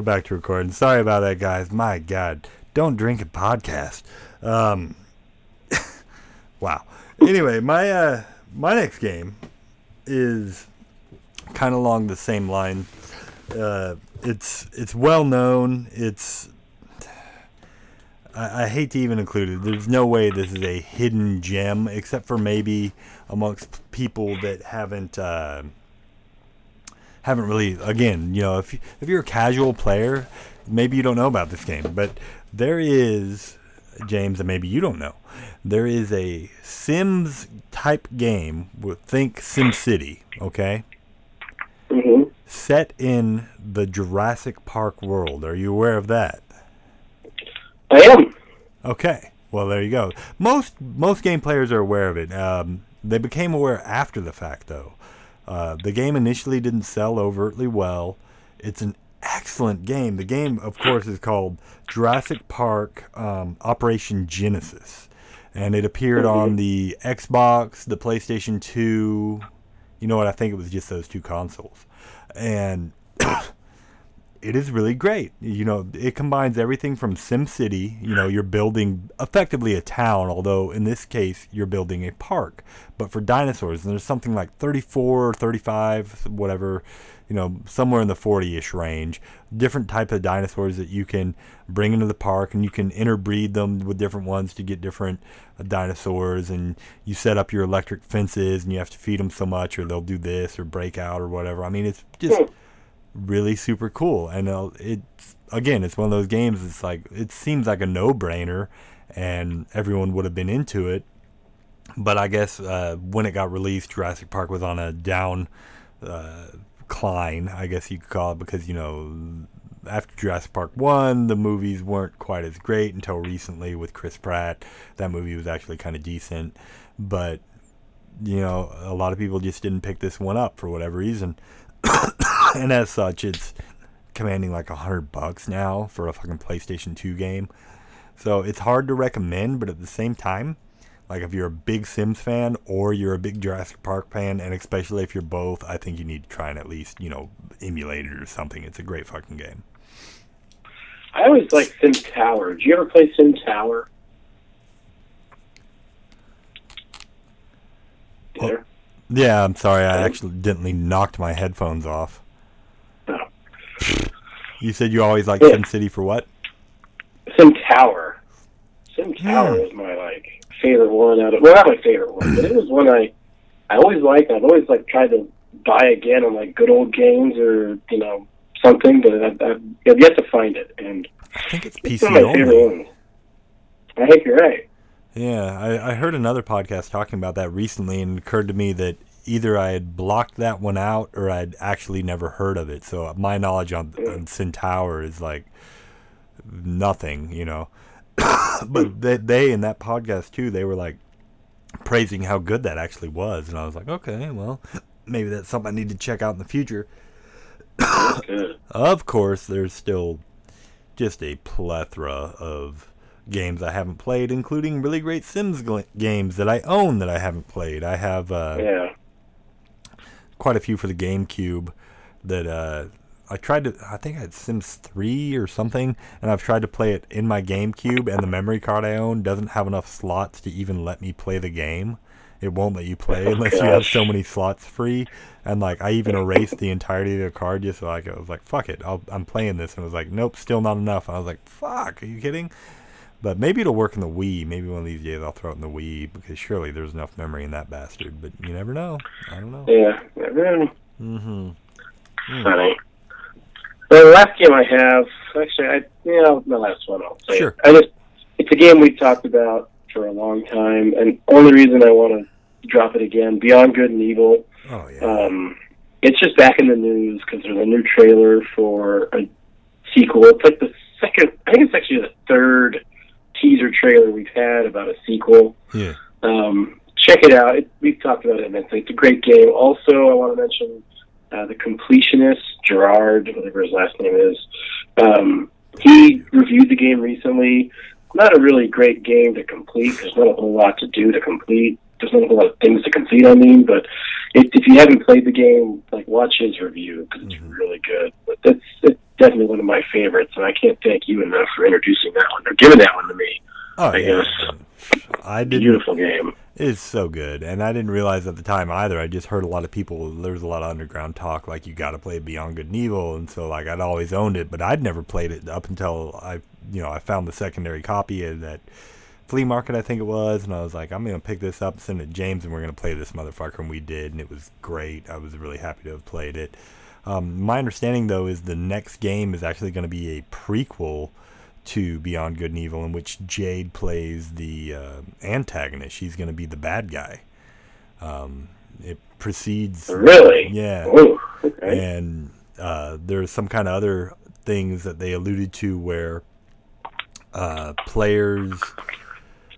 Back to recording. Sorry about that, guys. My God, don't drink a podcast. Um, wow. Anyway, my uh, my next game is kind of along the same line. Uh, it's it's well known. It's I, I hate to even include it. There's no way this is a hidden gem, except for maybe amongst people that haven't. Uh, haven't really again you know if you, if you're a casual player maybe you don't know about this game but there is James and maybe you don't know there is a Sims type game with think SimCity okay hmm set in the Jurassic Park world are you aware of that I am. Okay. Well, there you go. Most most game players are aware of it. Um, they became aware after the fact, though. Uh, the game initially didn't sell overtly well. It's an excellent game. The game, of course, is called Jurassic Park um, Operation Genesis, and it appeared on the Xbox, the PlayStation 2. You know what? I think it was just those two consoles, and it is really great. You know, it combines everything from SimCity. You know, you're building effectively a town, although in this case you're building a park, but for dinosaurs. And there's something like 34 or 35, whatever, you know, somewhere in the 40-ish range. Different type of dinosaurs that you can bring into the park, and you can interbreed them with different ones to get different uh, dinosaurs. And you set up your electric fences, and you have to feed them so much, or they'll do this or break out or whatever. I mean, it's just really super cool. And uh, it's again, it's one of those games. It's like it seems like a no-brainer, and everyone would have been into it. But I guess uh, when it got released, Jurassic Park was on a down uh, cline, I guess you could call it, because you know after Jurassic Park one, the movies weren't quite as great until recently with Chris Pratt. That movie was actually kind of decent, but you know a lot of people just didn't pick this one up for whatever reason and as such, it's commanding like a hundred bucks now for a fucking PlayStation 2 game. So it's hard to recommend, but at the same time, like if you're a big Sims fan or you're a big Jurassic Park fan, and especially if you're both, I think you need to try and at least you know emulate it or something. It's a great fucking game. I always like Sim Tower. Did you ever play Sim Tower? Oh. Yeah, I'm sorry, I accidentally knocked my headphones off. You said you always like Yeah. SimCity for what? Sim Tower. Sim Tower Hmm. was my like favorite one out of well, not my favorite one, but it was one I I always liked. I've always like tried to buy again on like good old games or you know something, but I've, I've I've yet to find it, and I think it's it's PC one of my favorite only. I think you're right. Yeah, I, I heard another podcast talking about that recently, and it occurred to me that either I had blocked that one out or I'd actually never heard of it. So my knowledge on, on Sim Tower is like nothing, you know. but they, they in that podcast too, they were like praising how good that actually was, and I was like, okay, well, maybe that's something I need to check out in the future. Of course, there's still just a plethora of games I haven't played, including really great Sims games that I own that I haven't played. I have uh, Yeah. Quite a few for the GameCube that uh, I tried to. I think I had Sims 3 or something, and I've tried to play it in my GameCube, and the memory card I own doesn't have enough slots to even let me play the game. It won't let you play Oh, unless you have so many slots free. And like, I even erased the entirety of the card just so like I was like, "Fuck it, I'll, I'm playing this." And it was like, "Nope, still not enough." And I was like, "Fuck, are you kidding?" But maybe it'll work in the Wii. Maybe one of these days I'll throw it in the Wii because surely there's enough memory in that bastard. But you never know. I don't know. Yeah. yeah. Mm-hmm. Funny. Well, the last game I have, actually, I you know, the last one I'll say. Sure. I just, it's a game we've talked about for a long time, and only reason I want to drop it again, Beyond Good and Evil. Oh yeah. Um, it's just back in the news because there's a new trailer for a sequel. It's like the second. I think it's actually the third teaser trailer we've had about a sequel. Yeah. Um, check it out. It, we've talked about it immensely. It's a great game. Also, I want to mention uh, the completionist Jirard, whatever his last name is. Um, he reviewed the game recently. Not a really great game to complete. There's not a whole lot to do to complete. There's not a whole lot of things to complete. I mean, but if, if you haven't played the game, like watch his review because it's Mhm. really good. But that's it's definitely one of my favorites, and I can't thank you enough for introducing that one or giving that one to me. Oh I yeah. guess. I didn't. Beautiful game. It's so good, and I didn't realize at the time either. I just heard a lot of people. There was a lot of underground talk, like you got to play Beyond Good and Evil, and so like I'd always owned it, but I'd never played it up until I, you know, I found the secondary copy at that flea market, I think it was, and I was like, I'm gonna pick this up, send it to James, and we're gonna play this motherfucker, and we did, and it was great. I was really happy to have played it. Um, my understanding though is the next game is actually going to be a prequel to Beyond Good and Evil, in which Jade plays the uh, antagonist. She's going to be the bad guy. Um, it precedes. Really? Yeah. Oh, okay. And uh, there's some kind of other things that they alluded to where uh, players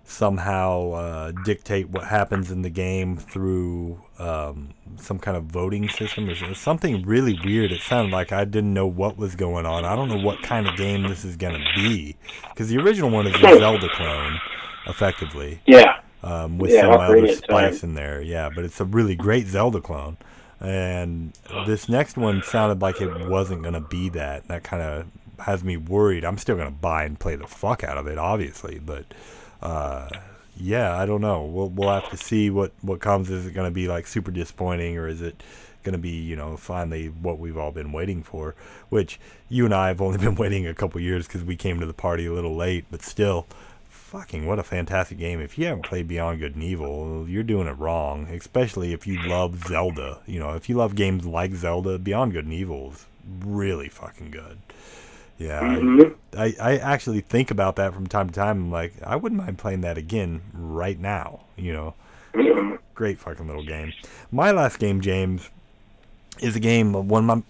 somehow uh, dictate what happens in the game through um, some kind of voting system or something really weird. It sounded like I didn't know what was going on. I don't know what kind of game this is going to be because the original one is a Zelda clone, effectively Yeah. um, with Yeah, some other spice in there. Yeah, but it's a really great Zelda clone. And this next one sounded like it wasn't going to be that. That kind of has me worried. I'm still going to buy and play the fuck out of it, obviously, but uh, yeah, I don't know. We'll we'll have to see what what comes. Is it going to be like super disappointing, or is it going to be you know finally what we've all been waiting for? Which you and I have only been waiting a couple years because we came to the party a little late, but still. Fucking what a fantastic game. If you haven't played Beyond Good and Evil, you're doing it wrong. Especially if you love Zelda. You know, if you love games like Zelda, Beyond Good and Evil is really fucking good. Yeah, I- Mhm. I, I actually think about that from time to time. I'm like, I wouldn't mind playing that again right now. You know, Mhm. great fucking little game. My last game, James, is a game when my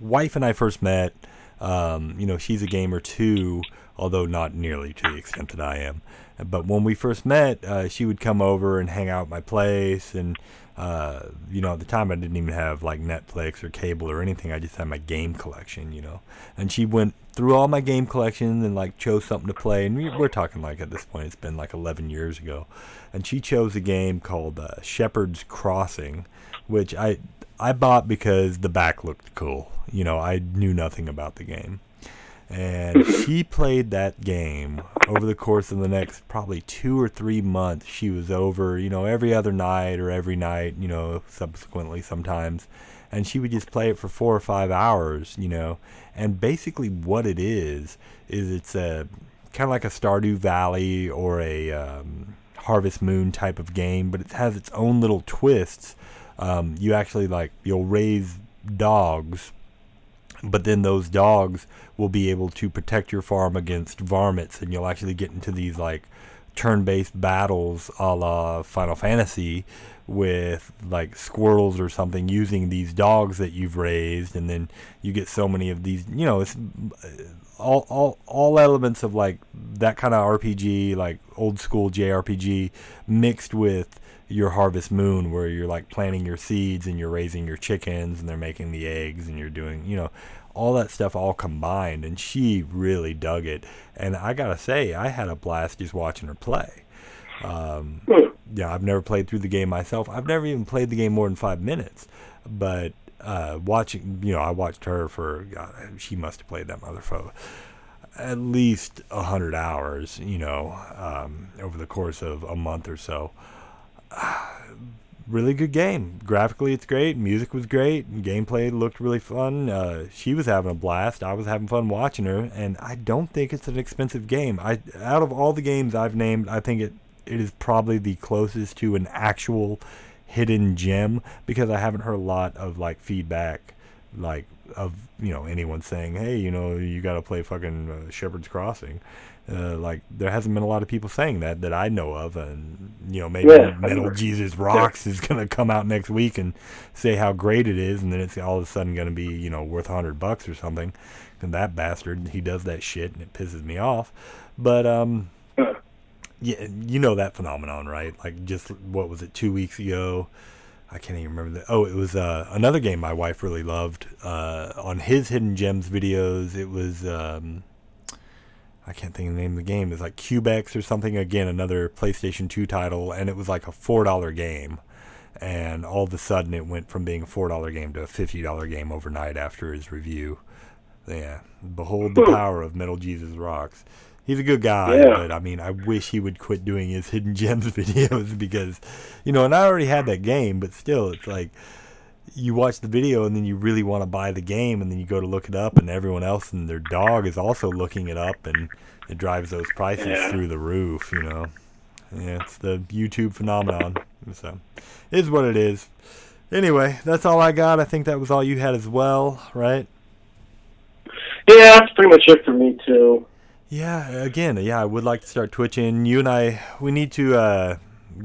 wife and I first met. Um, you know, she's a gamer too, although not nearly to the extent that I am. But when we first met, uh, she would come over and hang out at my place, and uh, you know, at the time I didn't even have like Netflix or cable or anything. I just had my game collection, you know. And she went through all my game collection and like chose something to play. And we, we're talking like at this point, it's been like 11 years ago. And she chose a game called uh, Shepherd's Crossing, which I I bought because the back looked cool. You know, I knew nothing about the game. And she played that game over the course of the next probably two or three months. She was over, you know, every other night or every night, you know, subsequently sometimes. And she would just play it for four or five hours, you know. And basically, what it is, is it's a kind of like a Stardew Valley or a um, Harvest Moon type of game, but it has its own little twists. Um, you actually like, you'll raise dogs but then those dogs will be able to protect your farm against varmints, and you'll actually get into these like turn-based battles a la Final Fantasy with like squirrels or something using these dogs that you've raised, and then you get so many of these. You know, it's uh, all all all elements of like that kind of RPG, like old school JRPG, mixed with your harvest moon where you're like planting your seeds and you're raising your chickens and they're making the eggs and you're doing you know all that stuff all combined. And she really dug it. And i gotta say i had a blast just watching her play. Um, Hmm. yeah i've never played through the game myself. I've never even played the game more than five minutes. But uh, watching you know i watched her for God, she must have played that motherfucker at least a hundred hours you know um, over the course of a month or so really good game. Graphically, it's great. Music was great. Gameplay looked really fun. Uh, she was having a blast. I was having fun watching her, and I don't think it's an expensive game. I out of all the games I've named, I think it it is probably the closest to an actual hidden gem because I haven't heard a lot of like feedback like of you know anyone saying, hey, you know, you got to play fucking uh, Shepherd's Crossing. Uh, like there hasn't been a lot of people saying that that I know of, and you know maybe Yeah, Metal. Jesus Rocks is gonna come out next week and say how great it is, and then it's all of a sudden gonna be you know worth a hundred bucks or something. And that bastard, he does that shit, and it pisses me off. But um, yeah, you know that phenomenon, right? Like just what was it two weeks ago? I can't even remember that. Oh, it was uh, another game my wife really loved. Uh, on his hidden gems videos, it was um, I can't think of the name of the game. It's like Cubex or something. Again, another PlayStation 2 title, and it was like a four dollar game. And all of a sudden, it went from being a four dollar game to a fifty dollar game overnight after his review. Yeah, behold the power of Metal Jesus Rocks. He's a good guy, Yeah. but I mean, I wish he would quit doing his hidden gems videos because, you know, and I already had that game, but still, it's like you watch the video and then you really want to buy the game, and then you go to look it up, and everyone else and their dog is also looking it up, and it drives those prices Yeah. through the roof, you know. Yeah, it's the YouTube phenomenon. So, it is what it is. Anyway, that's all I got. I think that was all you had as well, right? Yeah, that's pretty much it for me too. Yeah, again, yeah, I would like to start twitching. You and I, we need to uh,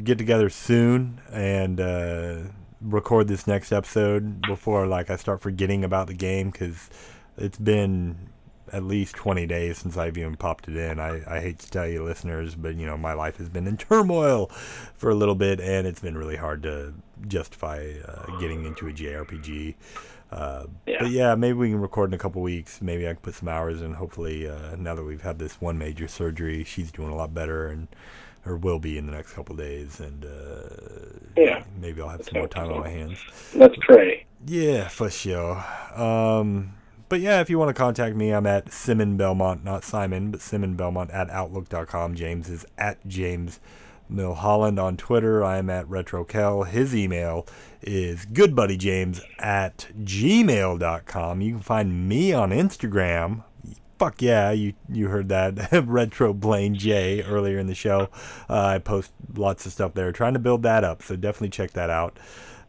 get together soon and uh, record this next episode before, like, I start forgetting about the game because it's been at least 20 days since I've even popped it in. I, I hate to tell you, listeners, but you know, my life has been in turmoil for a little bit, and it's been really hard to justify uh, getting into a JRPG. Uh, Yeah. But yeah, maybe we can record in a couple weeks. Maybe I can put some hours in. Hopefully, uh, now that we've had this one major surgery, she's doing a lot better, and or will be in the next couple days. And uh, Yeah. maybe I'll have some more time on my hands. Let's pray. Yeah, for sure. Um, but yeah, if you want to contact me, I'm at Simon Belmont, not Simon, but Simon Belmont at Outlook.com. James is at James Milholland on Twitter. I am at RetroKel. His email is goodbuddyjames at gmail.com. You can find me on Instagram. Fuck yeah, you you heard that retro Blaine J earlier in the show. Uh, I post lots of stuff there, trying to build that up. So definitely check that out.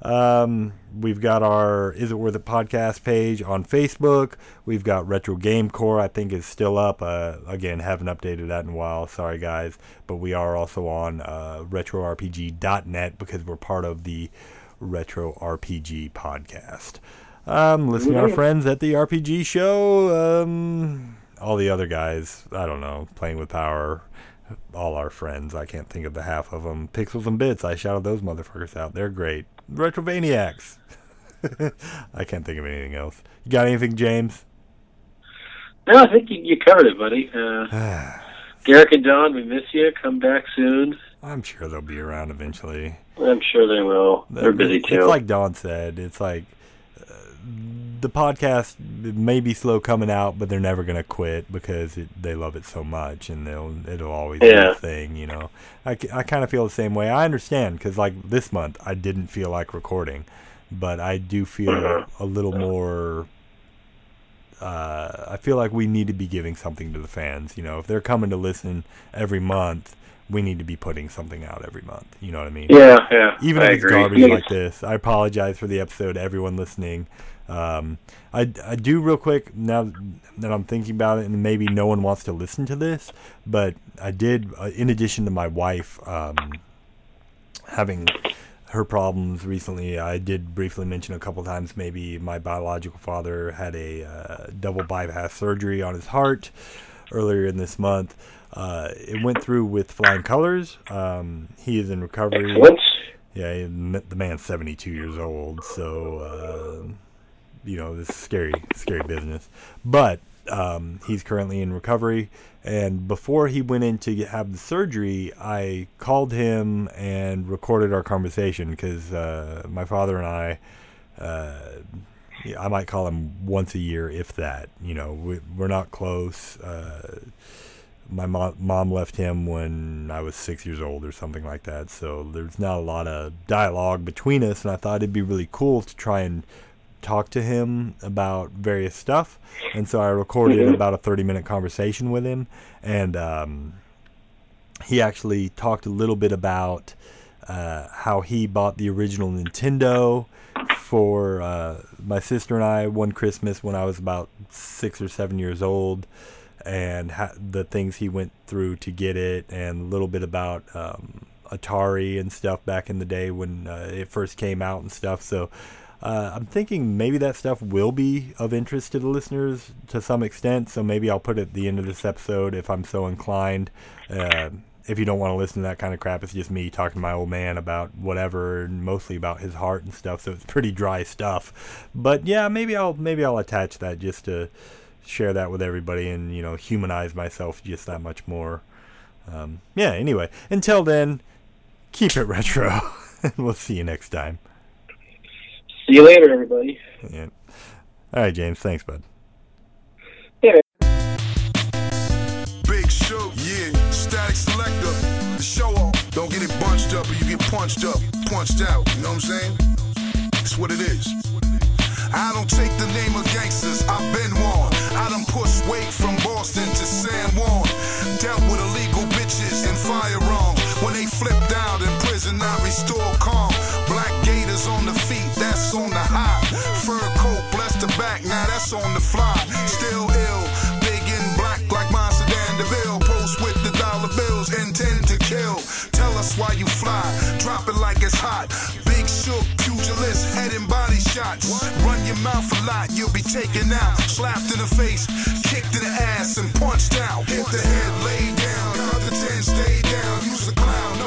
Um, we've got our Is It Worth It podcast page on Facebook. We've got Retro Game Core, I think is still up. Uh, again, haven't updated that in a while. Sorry, guys. But we are also on uh, RetroRPG.net because we're part of the Retro RPG podcast. Um, listen to our friends at the RPG show. Um, all the other guys, I don't know, playing with power. All our friends, I can't think of the half of them. Pixels and Bits, I shouted those motherfuckers out. They're great. Retrovaniacs. I can't think of anything else. You got anything, James? No, I think you, you covered it, buddy. Uh, Derek and Don, we miss you. Come back soon. I'm sure they'll be around eventually. I'm sure they will. They're busy too. It's like Don said. It's like the podcast may be slow coming out, but they're never gonna quit because it, they love it so much, and they'll it'll always be Yeah. a thing. You know, I, I kind of feel the same way. I understand because like this month, I didn't feel like recording, but I do feel Mhm. a little more. Uh, I feel like we need to be giving something to the fans. You know, if they're coming to listen every month, we need to be putting something out every month. You know what I mean? yeah, yeah. even I if it's garbage like this. I apologize for the episode, everyone listening. Um, I, I do real quick now that I'm thinking about it, and maybe no one wants to listen to this, but I did, uh, in addition to my wife um, having her problems recently, I did briefly mention a couple times maybe my biological father had a uh, double bypass surgery on his heart earlier in this month. Uh, it went through with flying colors. Um, he is in recovery. Excellent. Yeah, the man's 72 years old, so uh, you know this scary, scary business. But um, he's currently in recovery, and before he went in to get, have the surgery, I called him and recorded our conversation because uh, my father and I, uh, I might call him once a year, if that. You know, we, we're not close. Uh, my mom, mom left him when I was six years old or something like that. So there's not a lot of dialogue between us, and I thought it'd be really cool to try and talk to him about various stuff. And so I recorded Mhm. about a 30 minute conversation with him, and um, he actually talked a little bit about uh, how he bought the original Nintendo for uh, my sister and I one Christmas when I was about six or seven years old, and ha- the things he went through to get it, and a little bit about um, Atari and stuff back in the day when uh, it first came out and stuff. So uh, I'm thinking maybe that stuff will be of interest to the listeners to some extent. So maybe I'll put it at the end of this episode if I'm so inclined. Uh, if you don't want to listen to that kind of crap, it's just me talking to my old man about whatever, and mostly about his heart and stuff. So it's pretty dry stuff. But yeah, maybe I'll maybe I'll attach that just to share that with everybody and you know humanize myself just that much more. Um, yeah. Anyway, until then, keep it retro, and we'll see you next time. See you later, everybody. Yeah. All right, James. Thanks, bud. Big show, yeah. Static selector. The show off. Don't get it bunched up or you get punched up, punched out. You know what I'm saying? It's what it is. I don't take the name hot. Big shook, pugilist, head and body shots. Run your mouth a lot, you'll be taken out. Slapped in the face, kicked in the ass, and punched out. Hit the head, lay down. To ten, stay down. Use a clown,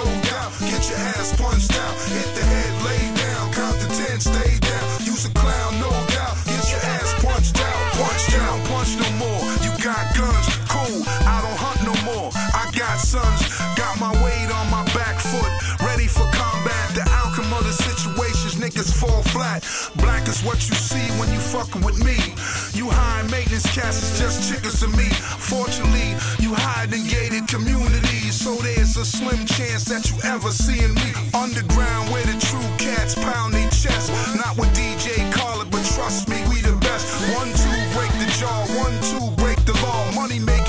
What you see when you fucking with me. You high maintenance cats is just chickens to me. Fortunately, you hide in gated communities, so there's a slim chance that you ever seeing me. Underground where the true cats pound their chest. Not with DJ Khaled, but trust me, we the best. One, two, break the jaw. One, two, break the law. Money making,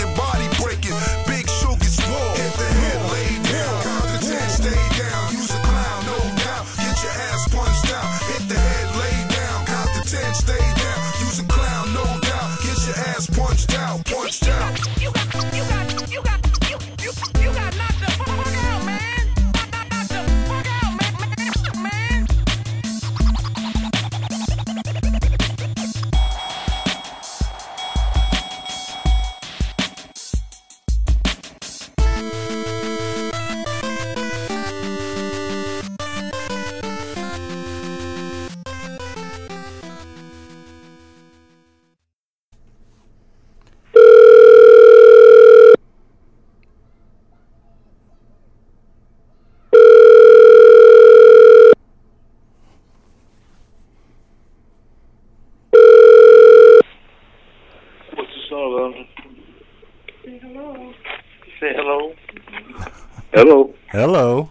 Hello. Hello.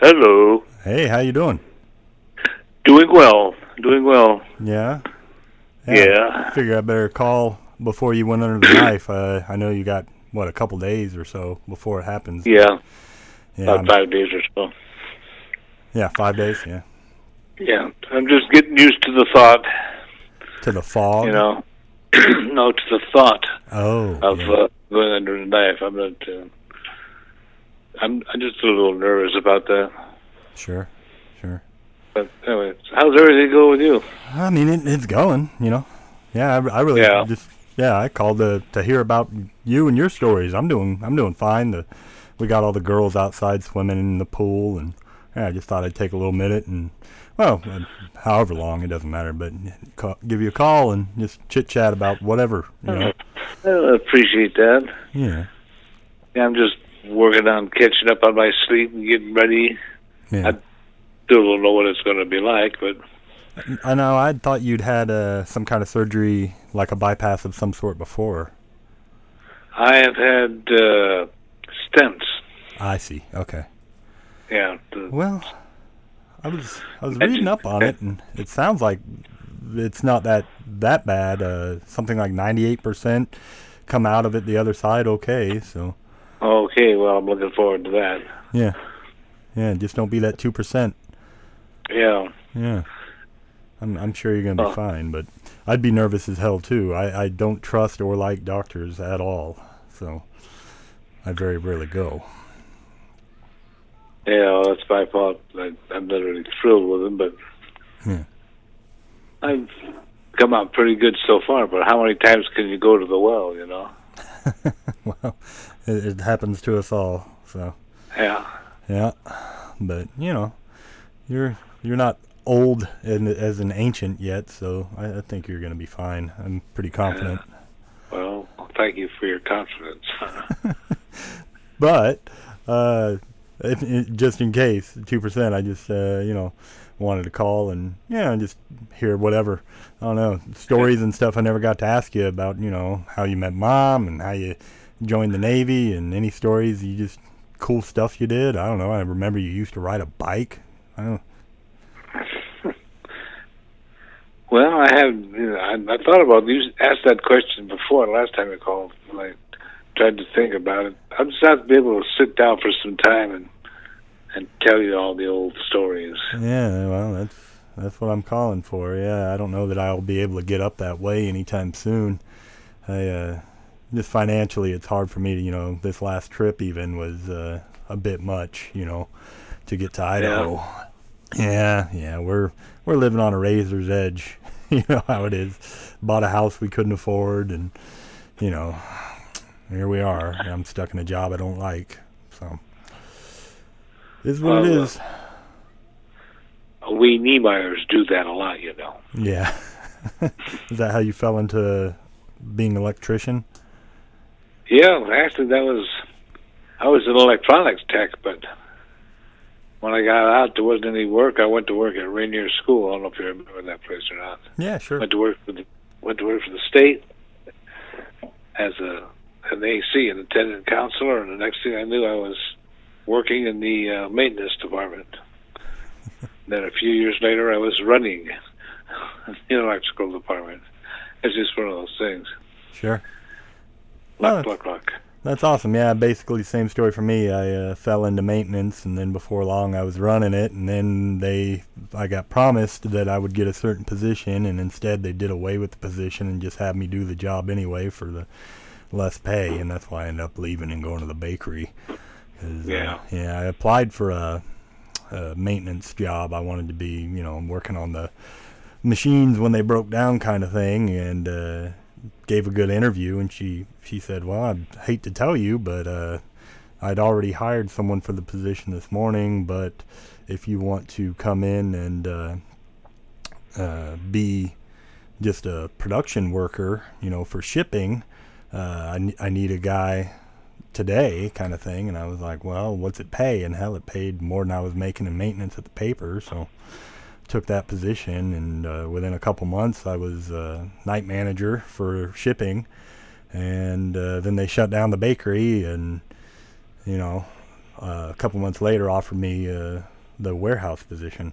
Hello. Hey, how you doing? Doing well. Doing well. Yeah. Yeah. i Figure I better call before you went under the knife. Uh, I know you got what a couple days or so before it happens. Yeah. Yeah. About I'm- five days or so. yeah. Five days. Yeah. Yeah. I'm just getting used to the thought, To the fog. you know. no, to the thought Oh. of yeah. uh, going under the knife. I'm not. Uh, I'm. I'm just a little nervous about that. Sure. Sure. But anyway, how's everything going with you? I mean, it, it's going. You know. Yeah. I, I really Yeah. just. Yeah. I called to to hear about you and your stories. I'm doing. I'm doing fine. The we got all the girls outside swimming in the pool, and yeah, I just thought I'd take a little minute and. Well, uh, however long, it doesn't matter, but give you a call and just chit chat about whatever, you know. I appreciate that. Yeah. Yeah, I'm just working on catching up on my sleep and getting ready. Yeah. I still don't know what it's going to be like, but I know. I thought you'd had uh, some kind of surgery, like a bypass of some sort, before. I have had uh, stents. I see. Okay. Yeah, Well, I was I was reading up on it, and it sounds like it's not that that bad. Uh, something like ninety eight percent come out of it the other side okay. So okay. Well, I'm looking forward to that. yeah, yeah. Just don't be that two percent. Yeah, Yeah. I'm, I'm sure you're gonna be Oh. fine, but I'd be nervous as hell too. I, I don't trust or like doctors at all, so I very rarely go. Yeah, well, that's my fault. I, I'm not really thrilled with him, but Yeah. I've come out pretty good so far. But how many times can you go to the well? You know? well, it, it happens to us all. So Yeah. yeah, but you know, you're you're not old and as an ancient yet, so I, I think you're gonna be fine. I'm pretty confident. Well, thank you for your confidence. But uh, if, just in case, two percent, I just uh, you know wanted to call and yeah, just hear whatever I don't know stories and stuff I never got to ask you about. You know how you met mom and how you joined the navy and any stories you just cool stuff you did. I don't know. I remember you used to ride a bike. I don't. well, I have. You know, I, I thought about you asked that question before last time you called. And I tried to think about it. I'm just have to be able to sit down for some time and and tell you all the old stories. Yeah, well, that's that's what I'm calling for. Yeah, I don't know that I'll be able to get up that way anytime soon. I uh, just financially, it's hard for me to, you know, this last trip even was uh, a bit much, you know, to get to Idaho. Yeah, yeah, we're we're living on a razor's edge. you know how it is. Bought a house we couldn't afford, and you know, here we are. I'm stuck in a job I don't like. So, this is what it Well, uh. We Niemeyers do that a lot, you know. Yeah. Is that how you fell into being an electrician? Yeah, actually, that was I was an electronics tech, but when I got out, there wasn't any work. I went to work at Rainier School. I don't know if you remember that place or not. Yeah, sure. Went to work for the went to work for the state as a an AC, an attendant counselor, and the next thing I knew, I was working in the uh, maintenance department. then a few years later, I was running the electrical department. It's just one of those things. Sure. Luck, Oh, luck, luck. That's awesome. Yeah, basically same story for me. I uh, fell into maintenance, and then before long, I was running it, and then they, I got promised that I would get a certain position, and instead they did away with the position and just had me do the job anyway for the less pay, and that's why I ended up leaving and going to the bakery. 'Cause, Yeah. Uh, yeah, I applied for a, a maintenance job. I wanted to be, you know, working on the machines when they broke down, kind of thing, and. uh gave a good interview and she she said well i'd hate to tell you but uh i'd already hired someone for the position this morning but if you want to come in and uh uh be just a production worker you know for shipping uh i, I need a guy today kind of thing and i was like well what's it pay? And hell it paid more than i was making in maintenance at the paper so took that position, and uh, within a couple months, I was uh, night manager for shipping. And uh, then they shut down the bakery, and you know, uh, a couple months later, offered me uh, the warehouse position.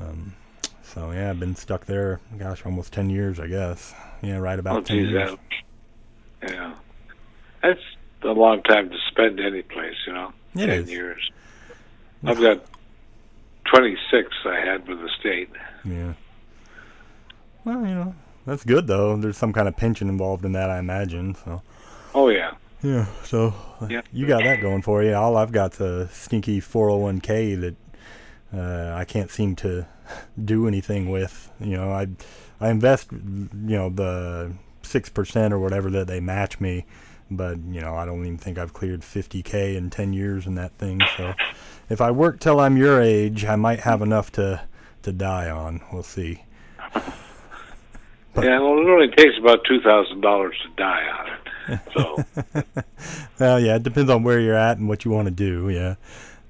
Um, so yeah, I've been stuck there. Gosh, almost ten years, I guess. Yeah, right about Oh, ten geez, years. that, yeah. That's a long time to spend any place, you know. It Ten is. years. I've got twenty six I had with the state. Yeah. Well, you know, that's good though. There's some kind of pension involved in that, I imagine. So. Oh yeah. Yeah, so Yeah. you got that going for you. All I've got's a stinky 401k that uh, I can't seem to do anything with. You know, I I invest, you know, the six percent or whatever that they match me, but you know, I don't even think I've cleared 50k in 10 years in that thing. So if I work till I'm your age, I might have enough to to die on. We'll see. But- yeah, well it only takes about two thousand dollars to die on it. So Well, yeah, it depends on where you're at and what you want to do. Yeah,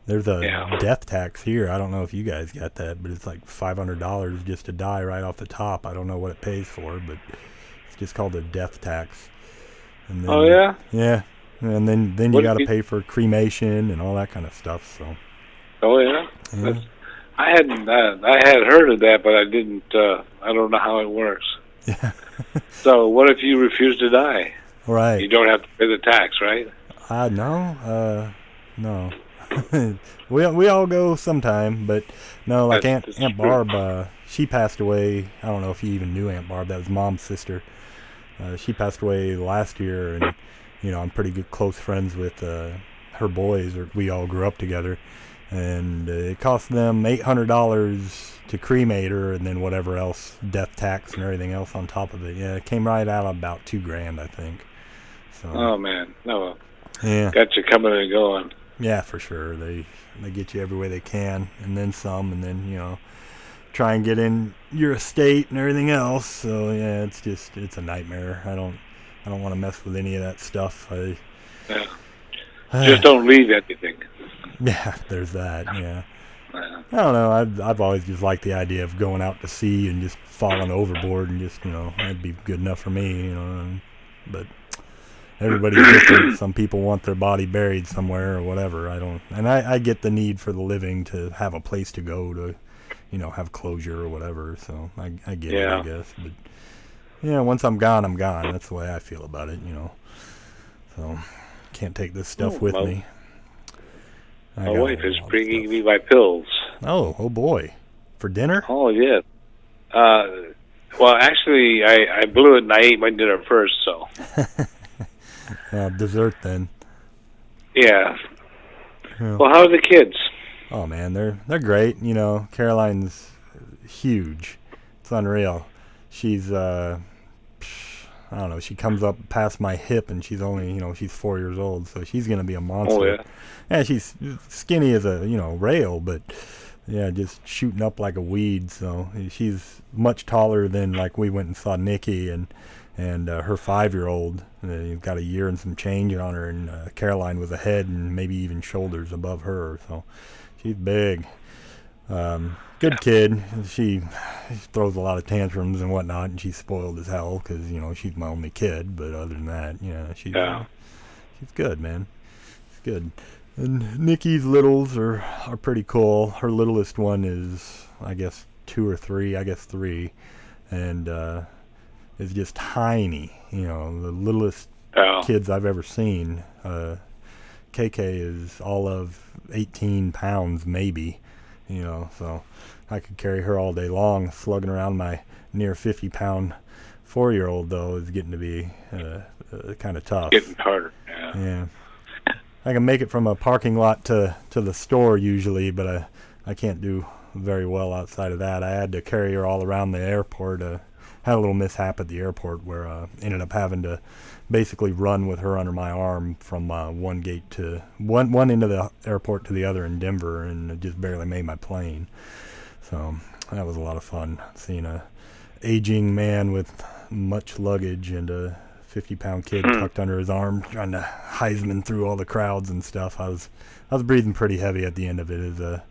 there's a Yeah. death tax here. I don't know if you guys got that, but it's like five hundred dollars just to die right off the top. I don't know what it pays for, but it's just called a death tax. And oh, then, Oh yeah? yeah, and then then you got to pay for cremation and all that kind of stuff. So Oh yeah? yeah. I hadn't uh, I had heard of that but I didn't uh I don't know how it works. yeah, So what if you refuse to die? Right. You don't have to pay the tax, right? Uh, no, uh, no. we we all go sometime, but no, like That's- Aunt that's Aunt true. Barb. Uh, she passed away. I don't know if you even knew Aunt Barb. That was mom's sister. Uh, she passed away last year, and you know I'm pretty good close friends with uh, her boys. Or we all grew up together, and uh, it cost them eight hundred dollars to cremate her, and then whatever else, death tax and everything else on top of it. Yeah, it came right out about two grand, I think. So Oh man, no, yeah, got you coming and going. yeah, for sure. They they get you every way they can, and then some, and then you know try and get in your estate and everything else. So yeah, it's just it's a nightmare. I don't I don't want to mess with any of that stuff. I Yeah. Just don't leave anything. yeah, there's that. Yeah. Uh, I don't know. I've I've always just liked the idea of going out to sea and just falling overboard and just you know that'd be good enough for me. You know, but everybody's different. Some people want their body buried somewhere or whatever. I don't, and I I get the need for the living to have a place to go to, you know, have closure or whatever. So I I get it, I guess. But yeah, once I'm gone, I'm gone. That's the way I feel about it. You know, so can't take this stuff Oh, with well, me. I my wife is bringing stuff. me my pills. Oh, oh boy. For dinner? Oh yeah. Uh, well, actually, I I blew it and I ate my dinner first. So Uh, dessert then. yeah. Yeah. Well, how are the kids? Oh man, they're they're great. You know, Caroline's huge. It's unreal. She's uh I don't know, she comes up past my hip and she's only, you know, she's 4 years old, so she's going to be a monster. Oh yeah. Yeah, she's skinny as a you know rail, but yeah, just shooting up like a weed. So she's much taller than like we went and saw Nikki and and uh, her five-year-old. Uh, he's got a year and some change on her, and uh, Caroline was a head and maybe even shoulders above her. So she's big. Um, good kid. She, she throws a lot of tantrums and whatnot, and she's spoiled as hell because you know she's my only kid. But other than that, you know she's Yeah. she's good, man. She's good. And Nikki's littles are are pretty cool. Her littlest one is, I guess, two or three. I guess three, and uh, is just tiny. You know, the littlest Oh. kids I've ever seen. Uh, KK is all of 18 pounds, maybe. You know, so I could carry her all day long. Slugging around my near 50 pound four year old, though, is getting to be uh, uh, kind of tough. Getting harder. Yeah. Yeah. I can make it from a parking lot to, to the store usually, but I, I can't do very well outside of that. I had to carry her all around the airport. Uh, had a little mishap at the airport where uh, ended up having to basically run with her under my arm from uh, one gate to one one end of the airport to the other in Denver, and just barely made my plane. So that was a lot of fun seeing a aging man with much luggage and a 50 pound kid tucked under his arm trying to Heisman through all the crowds and stuff. I was I was breathing pretty heavy at the end of it as a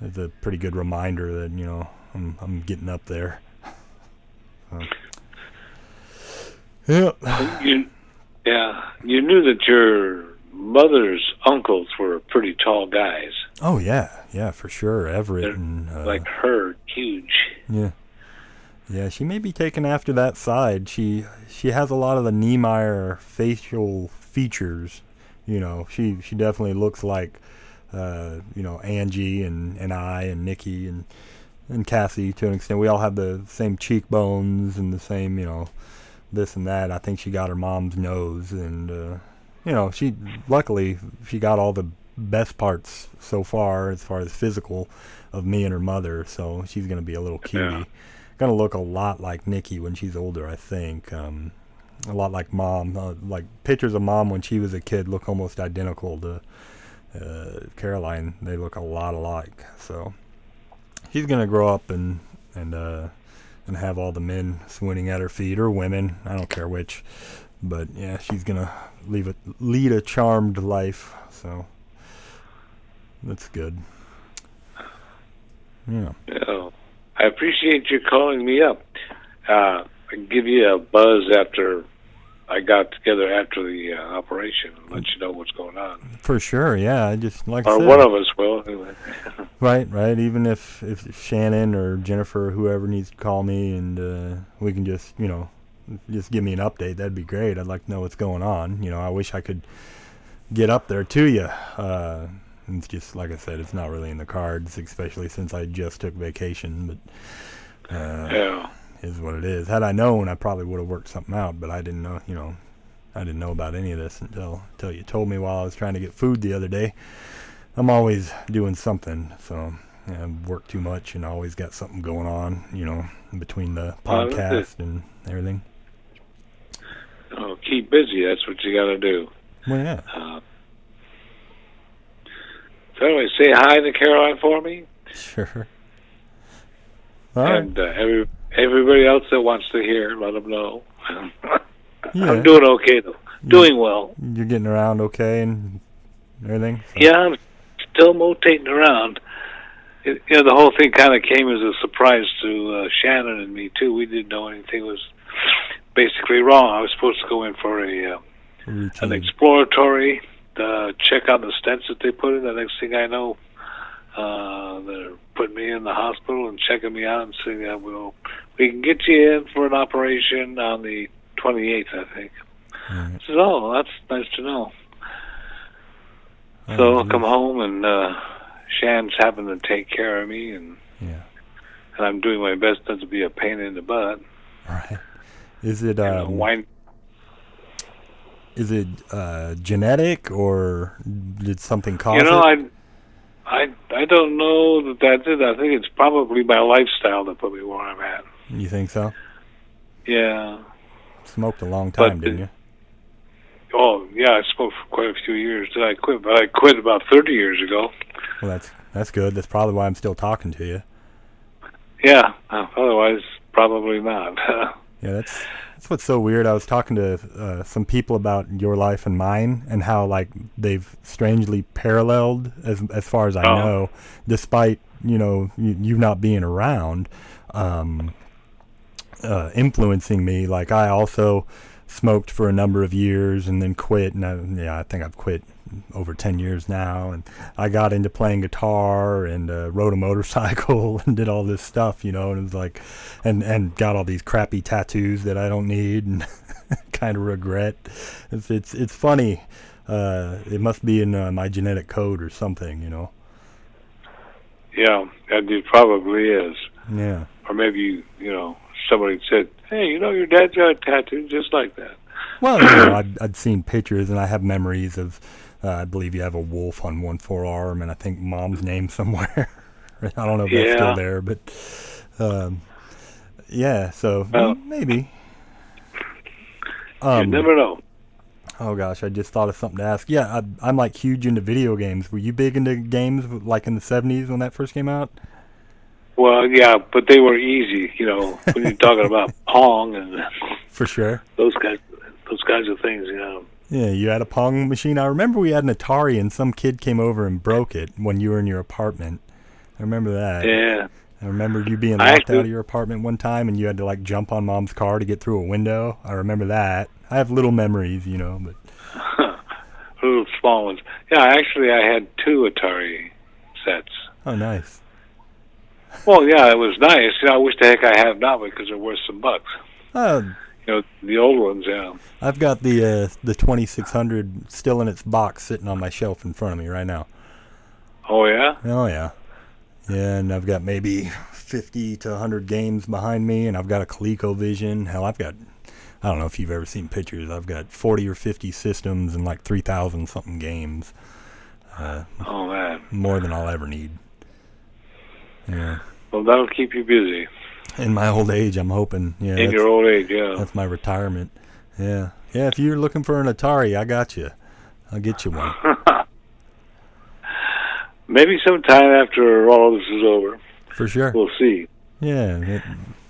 as a pretty good reminder that you know I'm I'm getting up there. So. Yeah. You, yeah, you knew that your mother's uncles were pretty tall guys, Oh yeah, yeah, for sure. Everett They're and uh, like her, huge. Yeah. Yeah, she may be taken after that side. She she has a lot of the Niemeyer facial features. You know, she she definitely looks like uh, you know, Angie and, and I and Nikki and and Cassie to an extent. We all have the same cheekbones and the same, you know, this and that. I think she got her mom's nose and uh you know, she luckily she got all the best parts so far as far as physical of me and her mother, so she's gonna be a little cutie. Yeah. Gonna look a lot like Nikki when she's older, I think. Um, a lot like mom. Uh, like pictures of mom when she was a kid look almost identical to uh, Caroline. They look a lot alike. So she's gonna grow up and and uh, and have all the men swooning at her feet, or women. I don't care which. But yeah, she's gonna leave it lead a charmed life. So that's good. Yeah. I appreciate you calling me up. Uh, I give you a buzz after I got together after the uh, operation and let you know what's going on. For sure, yeah. I just like I Or said, one of us will. Anyway. right, right. Even if if Shannon or Jennifer or whoever needs to call me, and uh, we can just you know just give me an update, that'd be great. I'd like to know what's going on. You know, I wish I could get up there to you. Uh, it's just like I said, it's not really in the cards, especially since I just took vacation. But Uh, Yeah. Is what it is. Had I known, I probably would have worked something out, but I didn't know. You know, I didn't know about any of this until until you told me while I was trying to get food the other day. I'm always doing something, so yeah, I work too much and always got something going on. You know, between the podcast and everything. Oh, keep busy. That's what you got to do. Well, yeah, Uh, so anyway, say hi to Caroline for me, sure. All right. and uh, every everybody else that wants to hear, let them know. Yeah. I'm doing okay though. Doing well. You're getting around okay and everything. So- Yeah, I'm still motating around. It, you know, the whole thing kind of came as a surprise to uh, Shannon and me too. We didn't know anything was basically wrong. I was supposed to go in for a uh, an exploratory uh, check on the stents that they put in. The next thing I know, uh, they're putting me in the hospital and checking me out and saying, yeah, "Well, we can get you in for an operation on the 28th, I think." Right. I said, "Oh, that's nice to know." So I'll come home and uh, Shan's having to take care of me, and Yeah. and I'm doing my best not to be a pain in the butt. Right. Is it know, um, is it uh, genetic or did something cause you know, it? I, I, I don't know that that's it. I think it's probably my lifestyle that put me where I'm at. You think so? Yeah. Smoked a long But time, didn't you? Oh, yeah. I smoked for quite a few years. Did I quit? But I quit about 30 years ago. Well, that's that's good. That's probably why I'm still talking to you. Yeah. Uh, otherwise, probably not. Yeah, that's that's what's so weird. I was talking to uh, some people about your life and mine, and how like they've strangely paralleled as as far as I Oh. know, despite you know you, you not being around, um, uh, influencing me. Like I also smoked for a number of years and then quit, and I, yeah, I think I've quit over 10 years now. And I got into playing guitar and uh, rode a motorcycle and did all this stuff you know and it was like and and got all these crappy tattoos that I don't need and kind of regret. It's it's it's funny. Uh, it must be in uh, my genetic code or something you know? Yeah, it probably is. yeah. Or maybe, you, you know, somebody said, hey, you know, your dad's got a tattoo just like that. Well, you know, I'd, I'd seen pictures and I have memories of, uh, I believe you have a wolf on one forearm and I think mom's name somewhere. I don't know if that's still there, but um, yeah, so Well- maybe. you Um, never know. oh gosh, I just thought of something to ask. Yeah, I, I'm like huge into video games. Were you big into games like in the 70s when that first came out? Well, yeah, but they were easy, you know, when you're talking about Pong and For sure. those guys, those kinds of things, you know. Yeah, you had a Pong machine. I remember we had an Atari and some kid came over and broke it when you were in your apartment. I remember that. Yeah. I remember you being locked actually- out of your apartment one time and you had to like jump on mom's car to get through a window. I remember that. I have little memories, you know, but Little small ones. Yeah, actually, I had two Atari sets. oh, nice. Well, yeah, it was nice. You know, I wish the heck I had now because they're worth some bucks. Uh, You know, the old ones, yeah. I've got the uh, the 2600 still in its box sitting on my shelf in front of me right now. Oh, yeah? Oh yeah, yeah, and I've got maybe 50 to 100 games behind me, and I've got a ColecoVision. Hell, I've got I don't know if you've ever seen pictures. I've got 40 or 50 systems and like 3,000 something games. Uh, Oh, man. more than I'll ever need. Yeah. Well, that'll keep you busy In my old age, I'm hoping. Yeah. in your old age, yeah. That's my retirement. Yeah. Yeah, if you're looking for an Atari, I got you. I'll get you one. Maybe sometime after all this is over, For sure. we'll see. Yeah. It,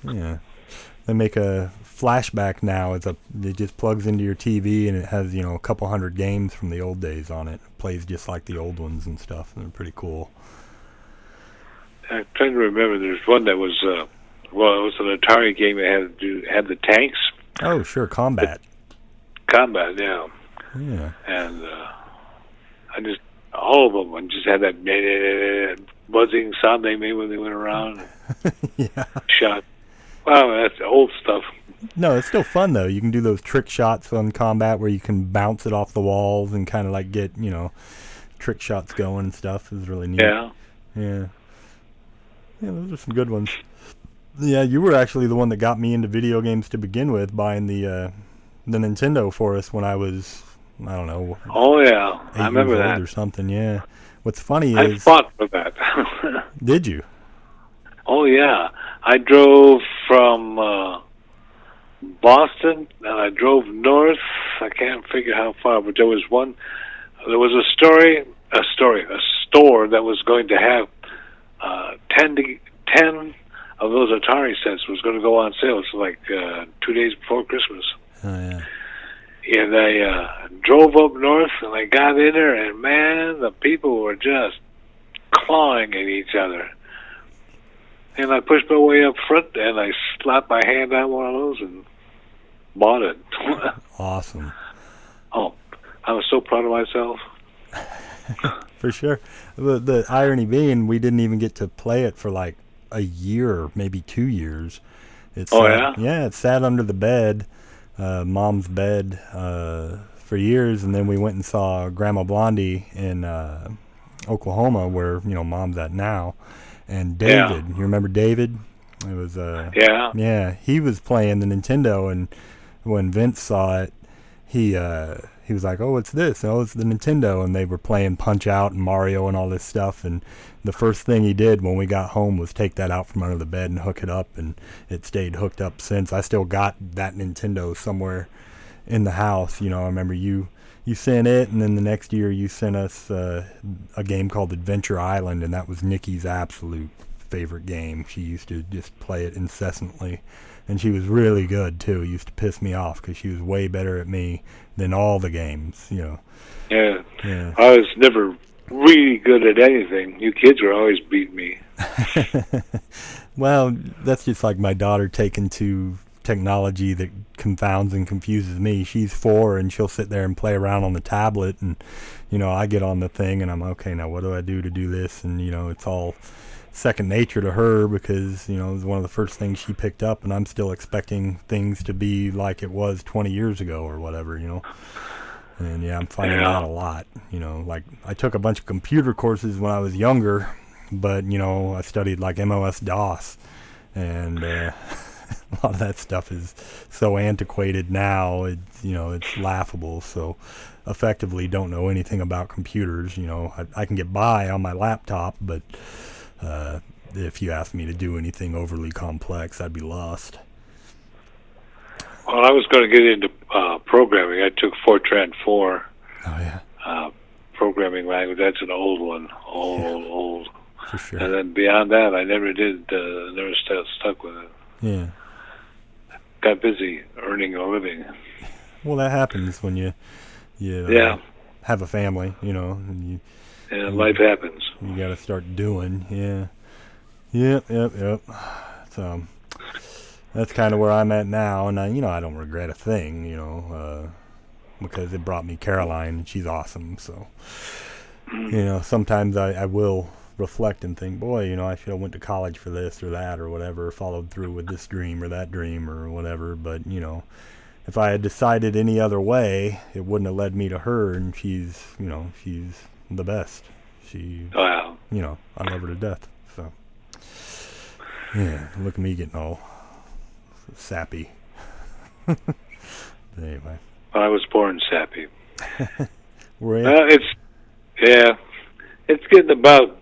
yeah. They make a flashback now. It's a it just plugs into your TV and it has, you know, a couple hundred games from the old days on it. it plays just like the old ones and stuff. And they're pretty cool. I'm trying to remember. There's one that was, uh, well, it was an Atari game that had to do, had the tanks Oh, sure, combat. combat, yeah. Yeah. And uh, I just all of them, I just had that buzzing sound they made when they went around yeah. shot. Wow, that's old stuff. No, it's still fun though. You can do those trick shots on combat where you can bounce it off the walls and kind of like get, you know, trick shots going and stuff. Is really neat. Yeah. Yeah. Yeah, those are some good ones. Yeah, you were actually the one that got me into video games to begin with, buying the uh, the Nintendo for us when I was I don't know Oh yeah, I remember that. or something. Yeah. What's funny I is, fought for that. did you? oh yeah, I drove from uh, Boston and I drove north. I can't figure how far, but there was one. There was a story, a story, a store that was going to have uh, ten to, ten of those Atari sets was going to go on sale. It's like uh, two days before Christmas. Oh yeah. and I uh, drove up north and I got in there and man, the people were just clawing at each other. And I pushed my way up front and I slapped my hand on one of those and bought it. Awesome. oh, I was so proud of myself. For sure. The the irony being, we didn't even get to play it for like a year, maybe two years. It's Oh, yeah? yeah. It sat under the bed, uh, mom's bed, uh, for years, and then we went and saw Grandma Blondie in uh, Oklahoma, where you know mom's at now. And Yeah. David, you remember David? It was uh, Yeah. yeah, he was playing the Nintendo, and when Vince saw it, he uh, he was like, "Oh, what's this?" Oh, it's the Nintendo, and they were playing Punch Out and Mario and all this stuff. And the first thing he did when we got home was take that out from under the bed and hook it up, and it stayed hooked up since. I still got that Nintendo somewhere in the house. You know, I remember you you sent it, and then the next year you sent us uh, a game called Adventure Island, and that was Nikki's absolute favorite game. She used to just play it incessantly, and she was really good too. It used to piss me off because she was way better at me than all the games. You know. Yeah. Yeah. I was never really good at anything. You kids were always beating me. well, that's just like my daughter taking to technology that confounds and confuses me. She's four and she'll sit there and play around on the tablet and you know, I get on the thing and I'm okay, now what do I do to do this? And you know, it's all second nature to her because, you know, it was one of the first things she picked up and I'm still expecting things to be like it was 20 years ago or whatever, you know. And yeah, I'm finding Yeah. that a lot, you know, like I took a bunch of computer courses when I was younger, but you know, I studied like MOS DOS and uh, a lot of that stuff is so antiquated now. It's you know it's laughable. So effectively, don't know anything about computers. You know, I, I can get by on my laptop, but uh, if you ask me to do anything overly complex, I'd be lost. Well, I was going to get into uh, programming. I took Fortran 4 Oh yeah, uh, programming language. That's an old one, old, old, old. for sure. And then beyond that, I never did, uh, never st- stuck with it. Yeah. Got busy earning a living. Well, that happens when you you uh, Yeah. have a family. You know, and you And life happens. you got to start doing. Yeah. Yep, yep, yep. So that's kind of where I'm at now, and I, you know, I don't regret a thing, you know, uh, because it brought me Caroline, and she's awesome. So, you know, sometimes I, I will reflect and think, boy, you know, I should have went to college for this or that or whatever, followed through with this dream or that dream or whatever. But you know, if I had decided any other way, it wouldn't have led me to her, and she's, you know, she's the best. She Wow. you know, I love her to death. So, yeah, look at me getting all sappy. anyway, I was born sappy. we're Uh, it's, yeah, it's getting about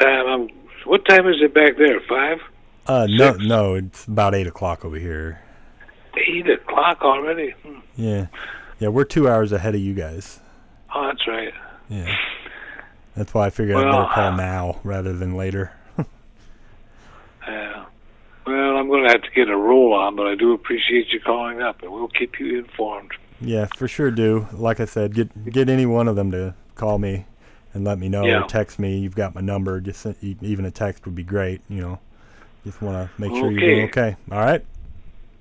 time. I'm, what time is it back there? Five? uh, no, six. no, it's about eight o'clock over here. Eight o'clock already? Hmm. Yeah, yeah, we're two hours ahead of you guys. Oh, that's right. Yeah, that's why I figured I'd better call uh, now rather than later. Yeah. Well, I'm going to have to get a roll on, but I do appreciate you calling up, and we'll keep you informed. Yeah, for sure. Do like I said, get get any one of them to call me and let me know Yeah. or text me. You've got my number. Just even a text would be great. You know, just want to make sure you're doing Okay. okay. All right.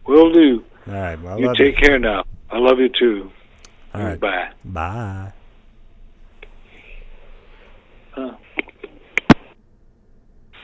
Will do. All right. Well, I you take care now. I love you too. All right. Bye. Bye. Huh.